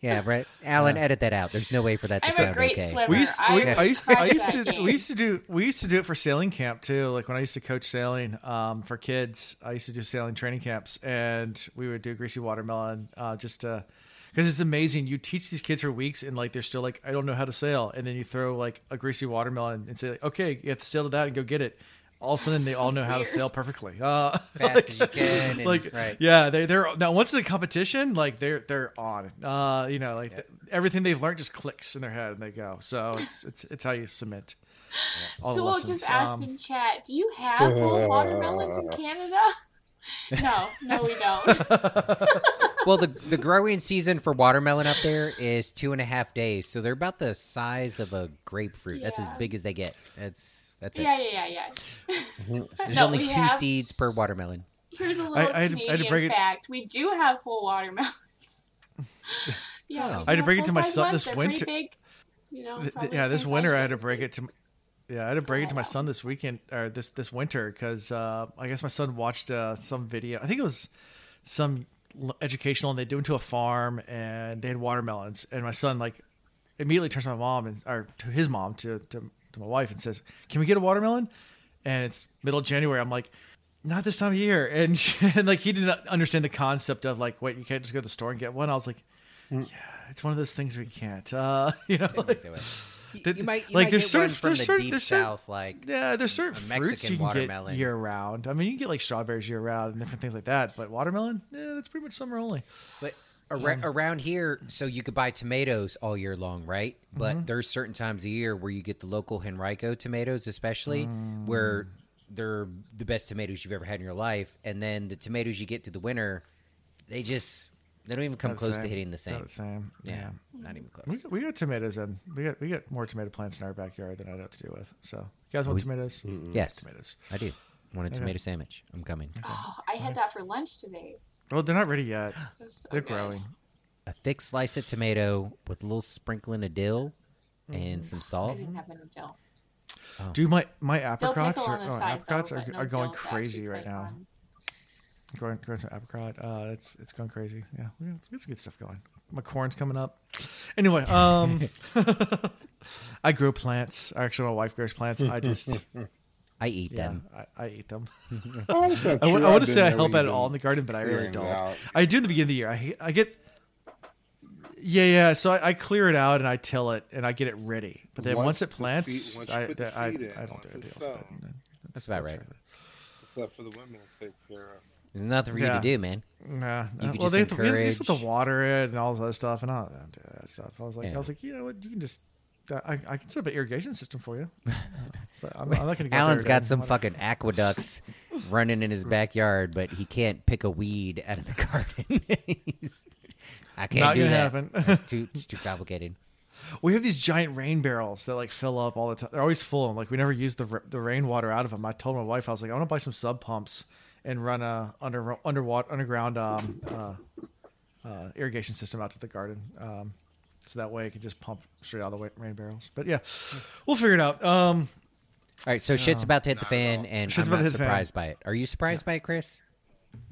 yeah, right. Alan, edit that out. There's no way for that to I'm a great okay. swimmer. We used, I, we, I used to, I crushed used that to, game. we used to do, we used to do it for sailing camp too. Like when I used to coach sailing um, for kids, I used to do sailing training camps, and we would do greasy watermelon uh, just to, because it's amazing. You teach these kids for weeks, and like they're still like, I don't know how to sail, and then you throw like a greasy watermelon and say, like, okay, you have to sail to that and go get it. All of a sudden, they all know how to sail perfectly. Uh, Fast as you can, and- like right. yeah, they they're now once the competition, like they're they're on. Uh, you know, like th- everything they've learned just clicks in their head and they go. So it's it's it's how you cement. all the Sewell lessons. just asked Um, in chat, "Do you have whole watermelons in Canada?" No, no, we don't. Well, the the growing season for watermelon up there is two and a half days, so they're about the size of a grapefruit. That's as big as they get. That's that's it. yeah, yeah, yeah, yeah. There's no, only two have- seeds per watermelon. Here's a little I- I had to- I had to Canadian break it- fact: we do have whole watermelons. yeah, Oh. I had to break have it to my son this winter. Big, you know. th- probably yeah, this winter I had to the break it to. Yeah, I had to break it to my son this weekend or this this winter because uh, I guess my son watched uh, some video. I think it was some l- educational, and they went to a farm and they had watermelons, and my son like immediately turns to my mom and or to his mom to to, to my wife and says, "Can we get a watermelon?" And it's middle of January. I'm like. Not this time of year, and, and like he didn't understand the concept of like, wait, you can't just go to the store and get one. I was like, yeah, it's one of those things we can't, uh, you know. like- You, you might, you like, might there's certain- from there's the certain- deep there's certain- south, like Yeah, there's certain a fruits you can watermelon. get year round. I mean, you can get like strawberries year round and different things like that. But watermelon, yeah, that's pretty much summer only. But ar- around here, so you could buy tomatoes all year long, right? But Mm-hmm. there's certain times a year where you get the local Henrico tomatoes, especially Mm. where they're the best tomatoes you've ever had in your life. And then the tomatoes you get to the winter, they just They don't even come Not the close to hitting the Not same. the same. Yeah, Yeah. not even close. we got tomatoes and we got we got more tomato plants in our backyard than I'd have to deal with. So, you guys want we- tomatoes? Yes, Tomatoes. I do. Want a Okay. tomato sandwich? I'm coming. Oh, I had that for lunch today. Well, they're not ready yet. So They're good. growing. A thick slice of tomato with a little sprinkling of dill Mm-hmm. and some salt. I salt. didn't have any dill. Dude, my my apricots are, oh, side, apricots though, are, no are going crazy right now. on. Growing, growing some apricot. Uh, it's it's going crazy. Yeah, we got, we got some good stuff going. My corn's coming up. Anyway, um, I grow plants. Actually, my wife grows plants. I just I eat yeah, them. I, I eat them. That's not I want to say I help out at you've all in the garden, but I really don't. out. I do in the beginning of the year. I I get. Yeah, yeah. So I, I clear it out and I till it and I get it ready. But then once, Once it plants, seed- once you I, the I, in, I don't do it's it. sown. That's about right. It's up for the women to take care of. There's nothing for you Yeah. to do, man. Nah, You could well, just they to, they have to water it and all this other stuff, and I don't do that stuff. I was like, Yeah. I was like, you know what, you can just, I, I can set up an irrigation system for you. Uh, but I'm, I'm not going to. Alan's got some fucking aqueducts running in his backyard, but he can't pick a weed out of the garden. I can't Not do gonna that. happen. It's too, it's too complicated. We have these giant rain barrels that like fill up all the time. They're always full. Like we never use the the rainwater out of them. I told my wife, I was like, I want to buy some sub pumps and run a under underwater underground um, uh, uh, irrigation system out to the garden. Um, so that way it can just pump straight out of the wa- rain barrels. But yeah, we'll figure it out. Um, All right, so shit's about to hit the fan, and Shit's I'm not hit fan. surprised by it. Are you surprised by it, Chris?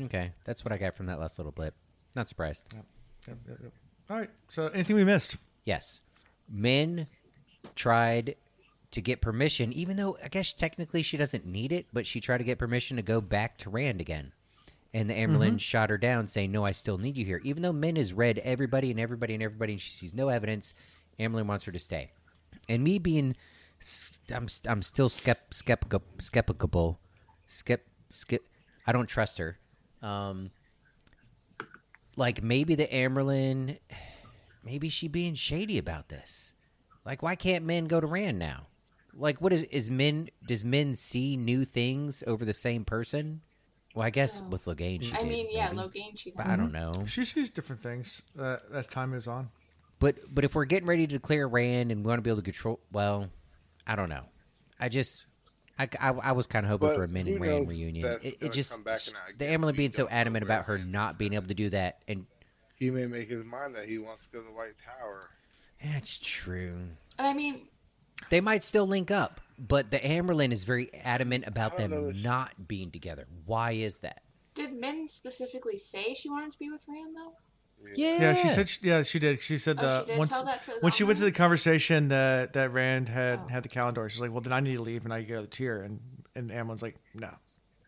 Okay, that's what I got from that last little blip. Not surprised. yep, yep, yep. All right. So anything we missed? Yes. Min tried to get permission, even though I guess technically she doesn't need it, but she tried to get permission to go back to Rand again. And the Amyrlin shot her down, saying, No, I still need you here. Even though Min has read everybody and everybody and everybody, and she sees no evidence, Amyrlin wants her to stay. And me being, I'm, I'm still skep, skeptical, skeptical, skep, skep, I don't trust her. Um, like maybe the Amyrlin maybe she being shady about this. Like, why can't Min go to Rand now? Like, what is is Min? Does Min see new things over the same person? Well, I guess with Logain, she I did, mean, yeah, maybe. Logain, she But I don't know. She sees different things uh, as time moves on. But but if we're getting ready to declare Rand and we want to be able to control, well, I don't know. I just. I, I, I was kind of hoping But for a Min who and Rand reunion. It, it just come back the again, Amyrlin we being so adamant about her Rand not being able to do that, and He may make his mind that he wants to go to the White Tower. that's true. And I mean, They might still link up, but the Amyrlin is very adamant about I know them not being together. Why is that? did Min specifically say she wanted to be with Rand though? Yeah, Yeah, she said. She, yeah, she did. She said Oh, that she did once tell that to when she went to the conversation that that Rand had Oh. had the Callandor. She's like, "Well, then I need to leave and I go to the Tear." And and Amyrlin's like, "No,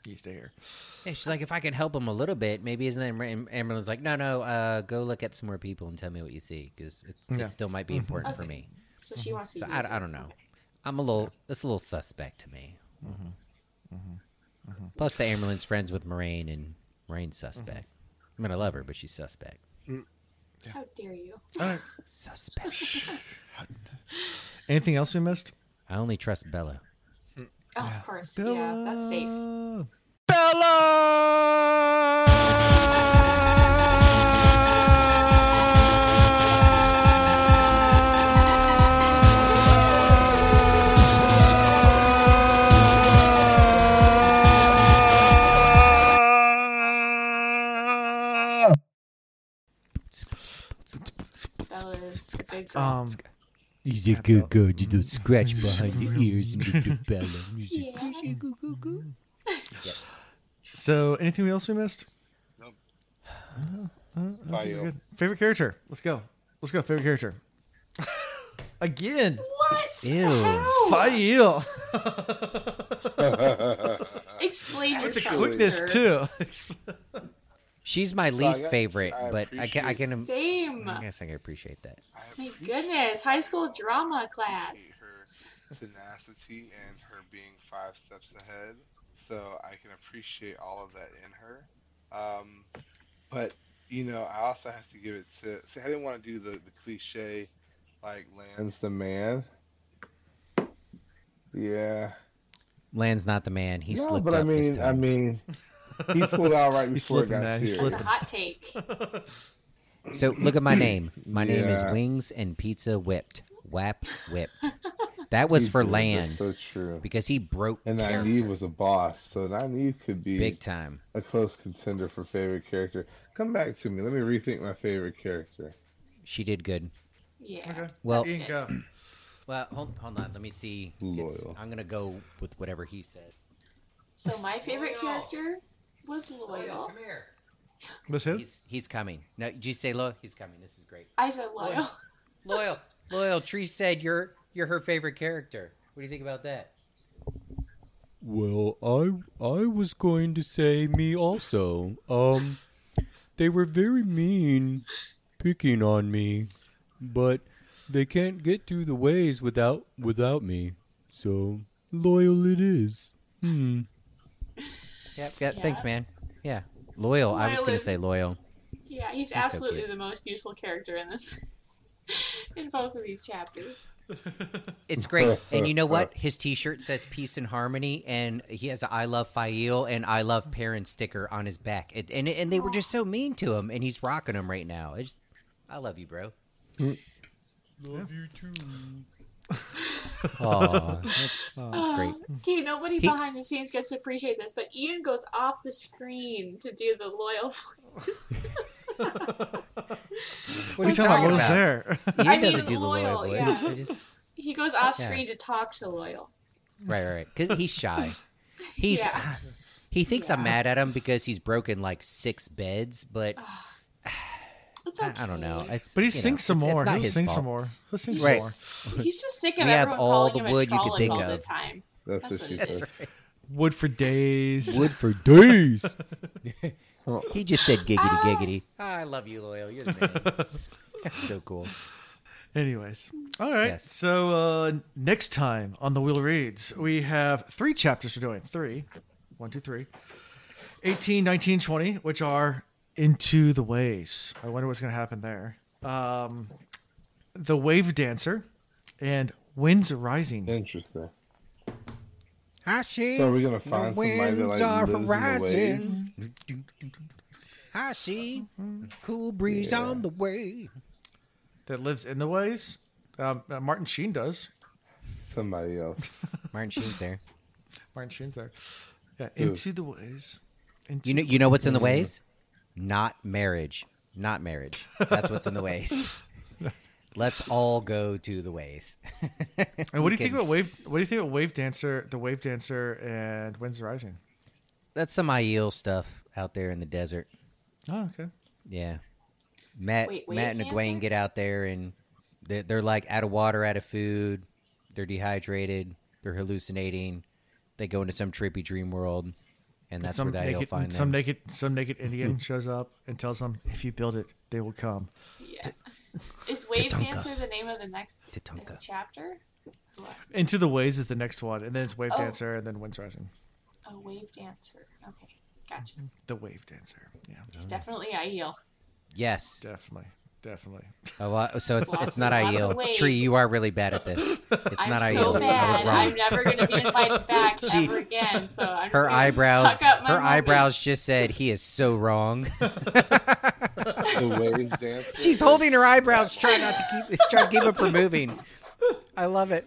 you stay here." Yeah, she's like, if I can help him a little bit, maybe isn't that? Am- Amyrlin's like, no, no, uh, go look at some more people and tell me what you see because it, Yeah. it still might be important for Okay. me. So she mm-hmm. wants to. So be I, with I don't know. I'm a little, it's a little suspect to me. Mm-hmm. Mm-hmm. Plus, the Amyrlin's friends with Moiraine and Moiraine's suspect. I mean, I love her, but she's suspect. Mm. How dare you? All right. Suspect. Anything else we missed? I only trust Bella. Oh, of course. Yeah, that's safe. Bella. Um, He's a good girl. You do scratch behind the ears and do Bella. yeah. so anything else we missed? Nope. Uh, I think we're Fayo. good. Favorite character? Let's go. Let's go. Favorite character. Again, What? Ew. How? Faile. Explain With the yourself, quickness sir. too. She's my least got- favorite, I but I, can, I can. Same. I guess I can appreciate that. I My goodness, high school drama class. her tenacity and her being five steps ahead. So I can appreciate all of that in her. Um, but you know, I also have to give it to. See, I didn't want to do the, the cliche, like Lan's the man. Yeah. Lan's not the man. He no, slipped but I up this mean, I time. mean, he pulled out right He's before it slipping, got man. Serious. That's a hot take. So look at my name. My name is Wings and Pizza Whipped. Whap Whipped. That was for did, land That's so true. because he broke And character Nynaeve was a boss, so Nynaeve could be big time. a close contender for favorite character. Come back to me. Let me rethink my favorite character. She did good. Yeah. Okay. Well- Ian, go. Well, hold, hold on. Let me see. It's- Loial. I'm gonna go with whatever he said. So my favorite character was Loial. come here. This who? He's he's coming. No, did you say Loial? He's coming. This is great. I said Loial. Loial, Loial. Tree said you're you're her favorite character. What do you think about that? Well, I I was going to say me also. Um they were very mean picking on me, but they can't get through the ways without without me. So Loial it is. Hmm. Yep. Yeah, Thanks, man. Yeah. Loial. I was gonna say Loial. Yeah, he's so absolutely cute. the most useful character in this. in both of these chapters. It's great. and you know what? His T-shirt says "Peace and Harmony," and he has a "I love Faile" and "I love Perrin" sticker on his back. It, and and they were just so mean to him, and he's rocking them right now. It's, I love you, bro. Mm. Love you too. Oh, that's, that's great. Okay, nobody He- behind the scenes gets to appreciate this, but Ian goes off the screen to do the Loial voice. What are you talking about? What was there? Ian I doesn't mean, do the Loial, Loial, voice. yeah. Just he goes off Yeah. screen to talk to Loial. right, right, right. Because he's shy. He's Yeah. he thinks I'm mad at him because he's broken like six beds, but It's I, okay. I don't know. It's, But he you know, sings some it's- it's more. not He'll sing fault. some more. He'll sing Right. some more. He's just sick of We have everyone all calling the him a wood you could Trolloc think all the time. That's, That's what she what it said. right. Wood for days. Wood for days. He just said giggity Ah. giggity. I love you, Loial. You're the man. So cool. Anyways, all right. Yes. So uh, next time on the Wheel Reads, we have three chapters we're doing. Three. One, two, three. 18, 19, 20, which are Into the Ways. I wonder what's going to happen there. Um, the Wave Dancer and Winds Rising. Interesting. I see. So are we gonna find somebody that like lives in the waves? I see. Cool breeze on the way. that lives in the ways. Um, uh, Machin Shin does. Somebody else. Machin Shin's there. Machin Shin's there. Yeah, Into the Ways. Into You know, you know what's in the ways? Not marriage. Not marriage. That's what's in the ways. Let's all go to the ways. And what do you think about Wave? What do you think about Wave Dancer, the Wave Dancer, and Winds Rising? That's some Aiel stuff out there in the desert. Oh, okay. Yeah. Mat, Wait, Mat and Egwene get out there and they're, they're like out of water, out of food. They're dehydrated. They're hallucinating. They go into some trippy dream world, and that's some where Aiel naked, find some them. naked, some naked Indian shows up and tells them, "If you build it, they will come." Yeah. Is Wave Tatanka. Dancer the name of the next uh, Tatanka. chapter? What? Into the Ways is the next one, and then it's Wave Oh. Dancer, and then Winds Rising. A Wave Dancer. Okay, gotcha. The Wave Dancer. Yeah, Definitely Aiel. yes. definitely, definitely. Oh, uh, so it's Lots it's not of- lots of Aiel. waves. Tree, you are really bad at this. It's I'm not so Aiel. I was bad. wrong. I'm never going to be invited back She- ever again. So I'm just her eyebrows. up my Her moment. eyebrows just said he is so wrong. The waves dance. She's holding her eyebrows, trying not to keep trying to keep them from moving. I love it.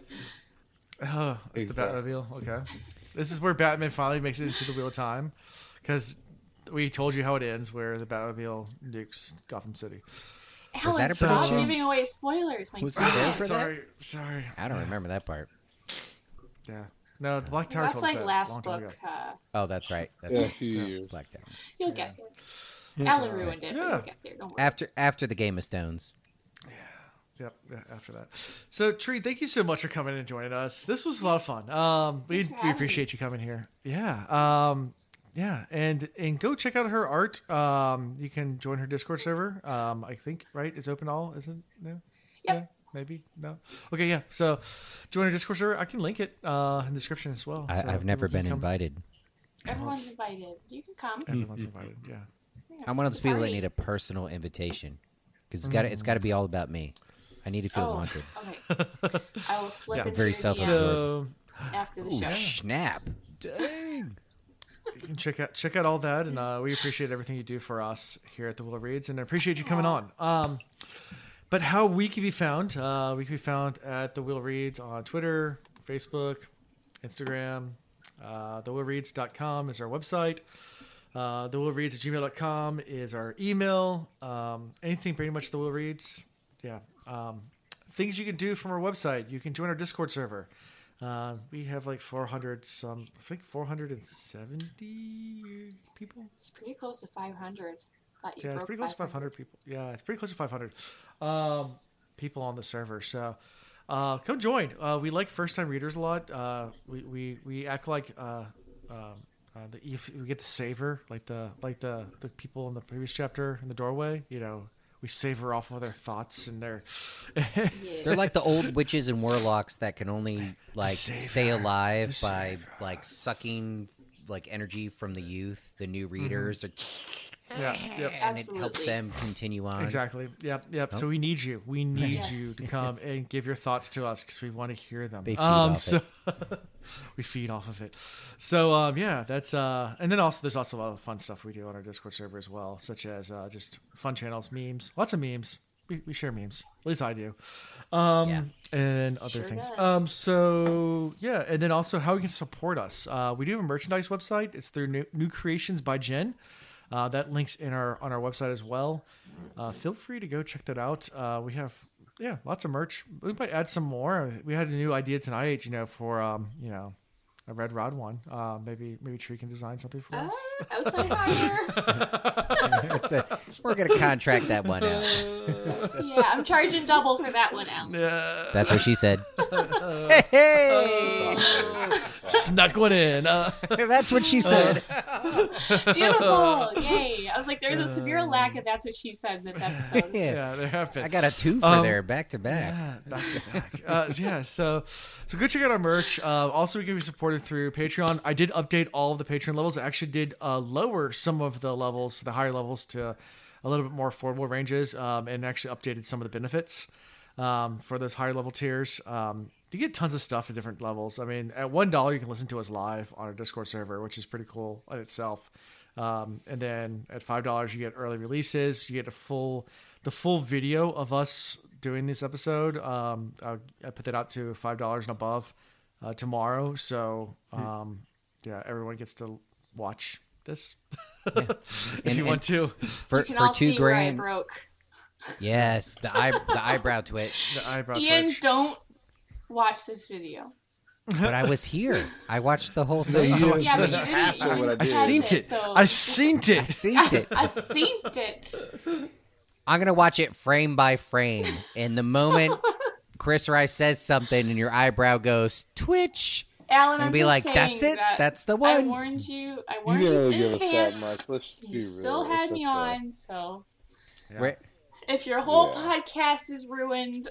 Oh, it's the Batmobile. Okay, this is where Batman finally makes it into the Wheel of Time, because we told you how it ends, where the Batmobile nukes Gotham City. Alan, that a stop prediction? giving away spoilers. My Was he goodness. there for that? Sorry, sorry. I don't remember that part. Yeah, no, the Black Tower. That's told us like that a last long time book. ago. Uh, Oh, that's right. That's Yeah, a right. few years. Black Tower. you'll get there. Alan ruined it, but Yeah. you'll get there. Don't worry. After after the Game of Stones. Yeah. Yep, yeah, after that. So, Tree, thank you so much for coming and joining us. This was a lot of fun. Um, we, for we having appreciate you coming here. Yeah. Um, yeah, and and go check out her art. Um, you can join her Discord server. Um, I think right, it's open all, isn't it? No? Yep. Yeah, maybe no. Okay, yeah. So, join her Discord server. I can link it uh, in the description as well. I, So I've never been come. invited. Everyone's invited. You can come. Everyone's invited. Yeah. I'm one of those people that need a personal invitation because it's got it's got to be all about me. I need to feel Oh, wanted. okay. I will slip Yeah, into very your self-absorbed. So, after the Ooh, show. snap! Dang. You can check out check out all that, and uh, we appreciate everything you do for us here at the Wheel Reads, and I appreciate you coming on. Um, but how we can be found? Uh, we can be found at the Wheel Reads on Twitter, Facebook, Instagram. Uh, thewheelreads.com is our website. Uh, the Wheel Reads at gmail.com is our email. Um, anything pretty much the Wheel Reads. Yeah. Um, things you can do from our website. You can join our Discord server. Uh, we have like 400 some, I think 470 people. It's pretty close to 500. Thought you Yeah, it's pretty close to 500 people. Yeah, it's pretty close to 500 um, people on the server. So uh, come join. Uh, we like first time readers a lot. Uh, we, we, we act like uh, um, uh, the, we get the savor, like the like the, the people in the previous chapter in the doorway. You know, we savor off of their thoughts and their. Yeah. They're like the old witches and warlocks that can only like savior. stay alive by like sucking like energy from the youth, the new mm-hmm. readers, or- yeah, yep. and it helps them continue on. Exactly. Yep. Yep. So we need you. We need Yes. you to come and give your thoughts to us because we want to hear them. They feed um, off so we feed off of it. So um, yeah, that's uh, and then also there's also a lot of fun stuff we do on our Discord server as well, such as uh, just fun channels, memes, lots of memes. We, we share memes. At least I do. Um, Yeah. and other Sure things. does. Um, so yeah, and then also how you can support us. Uh, we do have a merchandise website. It's through New, New Creations by Jen. Uh, that links in our on our website as well. Uh, feel free to go check that out. Uh, we have yeah lots of merch. We might add some more. We had a new idea tonight. You know for um you know a red rod one. Uh, maybe maybe Tree can design something for us. Uh, outside hire. A- we're gonna contract that one out. yeah, I'm charging double for that one, out. Yeah, That's what she said. Hey, snuck one in. Uh, That's what she said. Beautiful. Yay. I was like, there's a severe lack of that's what she said in this episode. Yeah. yeah, there have been. I got a two for Um, there, back to back. Yeah, back to back. Uh, so yeah, so so go check out our merch. Uh, also, we can be through Patreon. I did update all of the Patreon levels. I actually did uh, lower some of the levels, the higher levels, to a little bit more affordable ranges, um, and actually updated some of the benefits um, for those higher level tiers. Um, you get tons of stuff at different levels. I mean, at one dollar, you can listen to us live on our Discord server, which is pretty cool in itself. Um, and then at five dollars, you get early releases. You get a full, the full video of us doing this episode. Um, I put that out to five dollars and above uh, tomorrow. So um, yeah, everyone gets to watch this if And- you want to. For You can for all two see where I grand. broke. Yes, the eye the eyebrow twitch. The eyebrow Ian, twitch. don't watch this video. But I was here. I watched the whole No, thing. you Yeah, but you didn't- you of what I didn't I did. seen it, it. so- I seen I it. seen it. I seen it. I'm gonna watch it frame by frame. And the moment Chris Rice says something and your eyebrow goes twitch, Alan, and I'm be just like, saying "That's it. that That's the one. I warned you. I warned didn't you in give us that advance. much. Let's just be You real. still It's had me okay. on, so Ri- if your whole Yeah. podcast is ruined,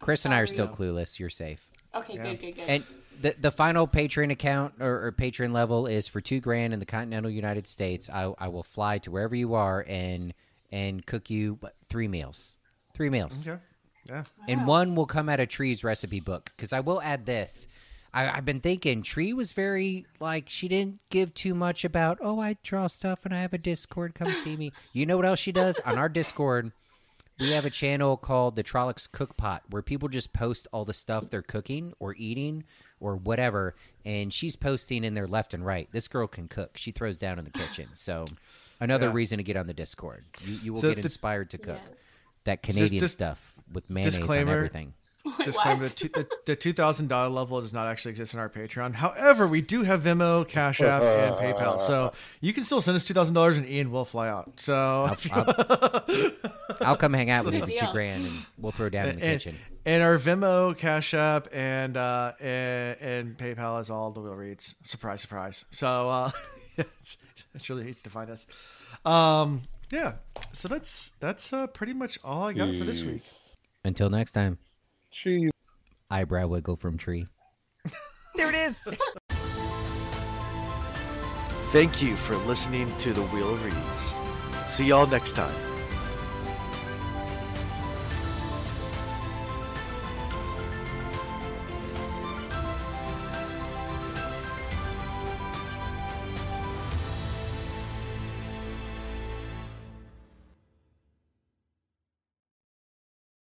Chris and I are still clueless. You're safe. okay, Yeah. good, good, good. And the the final Patreon account or, or Patreon level is for two grand in the continental United States. I I will fly to wherever you are and and cook you three meals, three meals, Okay. Yeah. and one will come out of Tree's recipe book. Because I will add this. I, I've been thinking Tree was very like she didn't give too much about. Oh, I draw stuff and I have a Discord. Come see me. You know what else she does on our Discord? We have a channel called the Trollocs Cookpot where people just post all the stuff they're cooking or eating or whatever, and she's posting in there left and right. This girl can cook. She throws down in the kitchen. So another Yeah. reason to get on the Discord. You, you will So get the- inspired to cook yes. That Canadian just stuff with mayonnaise on disclaimer. everything. Disclaimer: What? the, the, the two thousand dollar level does not actually exist in our Patreon. However, we do have Venmo, Cash App, and PayPal, so you can still send us two thousand dollars, and Ian will fly out. So, I'll, I'll come hang out with you for two grand, and we'll throw down in the kitchen. and our Venmo, Cash App, and uh, and, and PayPal is all the Wheel Reads. Surprise, surprise. So uh, it's, it's really easy to find us. Um, yeah. So that's that's uh, pretty much all I got for this week. Until next time, Cheese. eyebrow wiggle from tree. there it is. Thank you for listening to the Wheel of Reads. See y'all next time.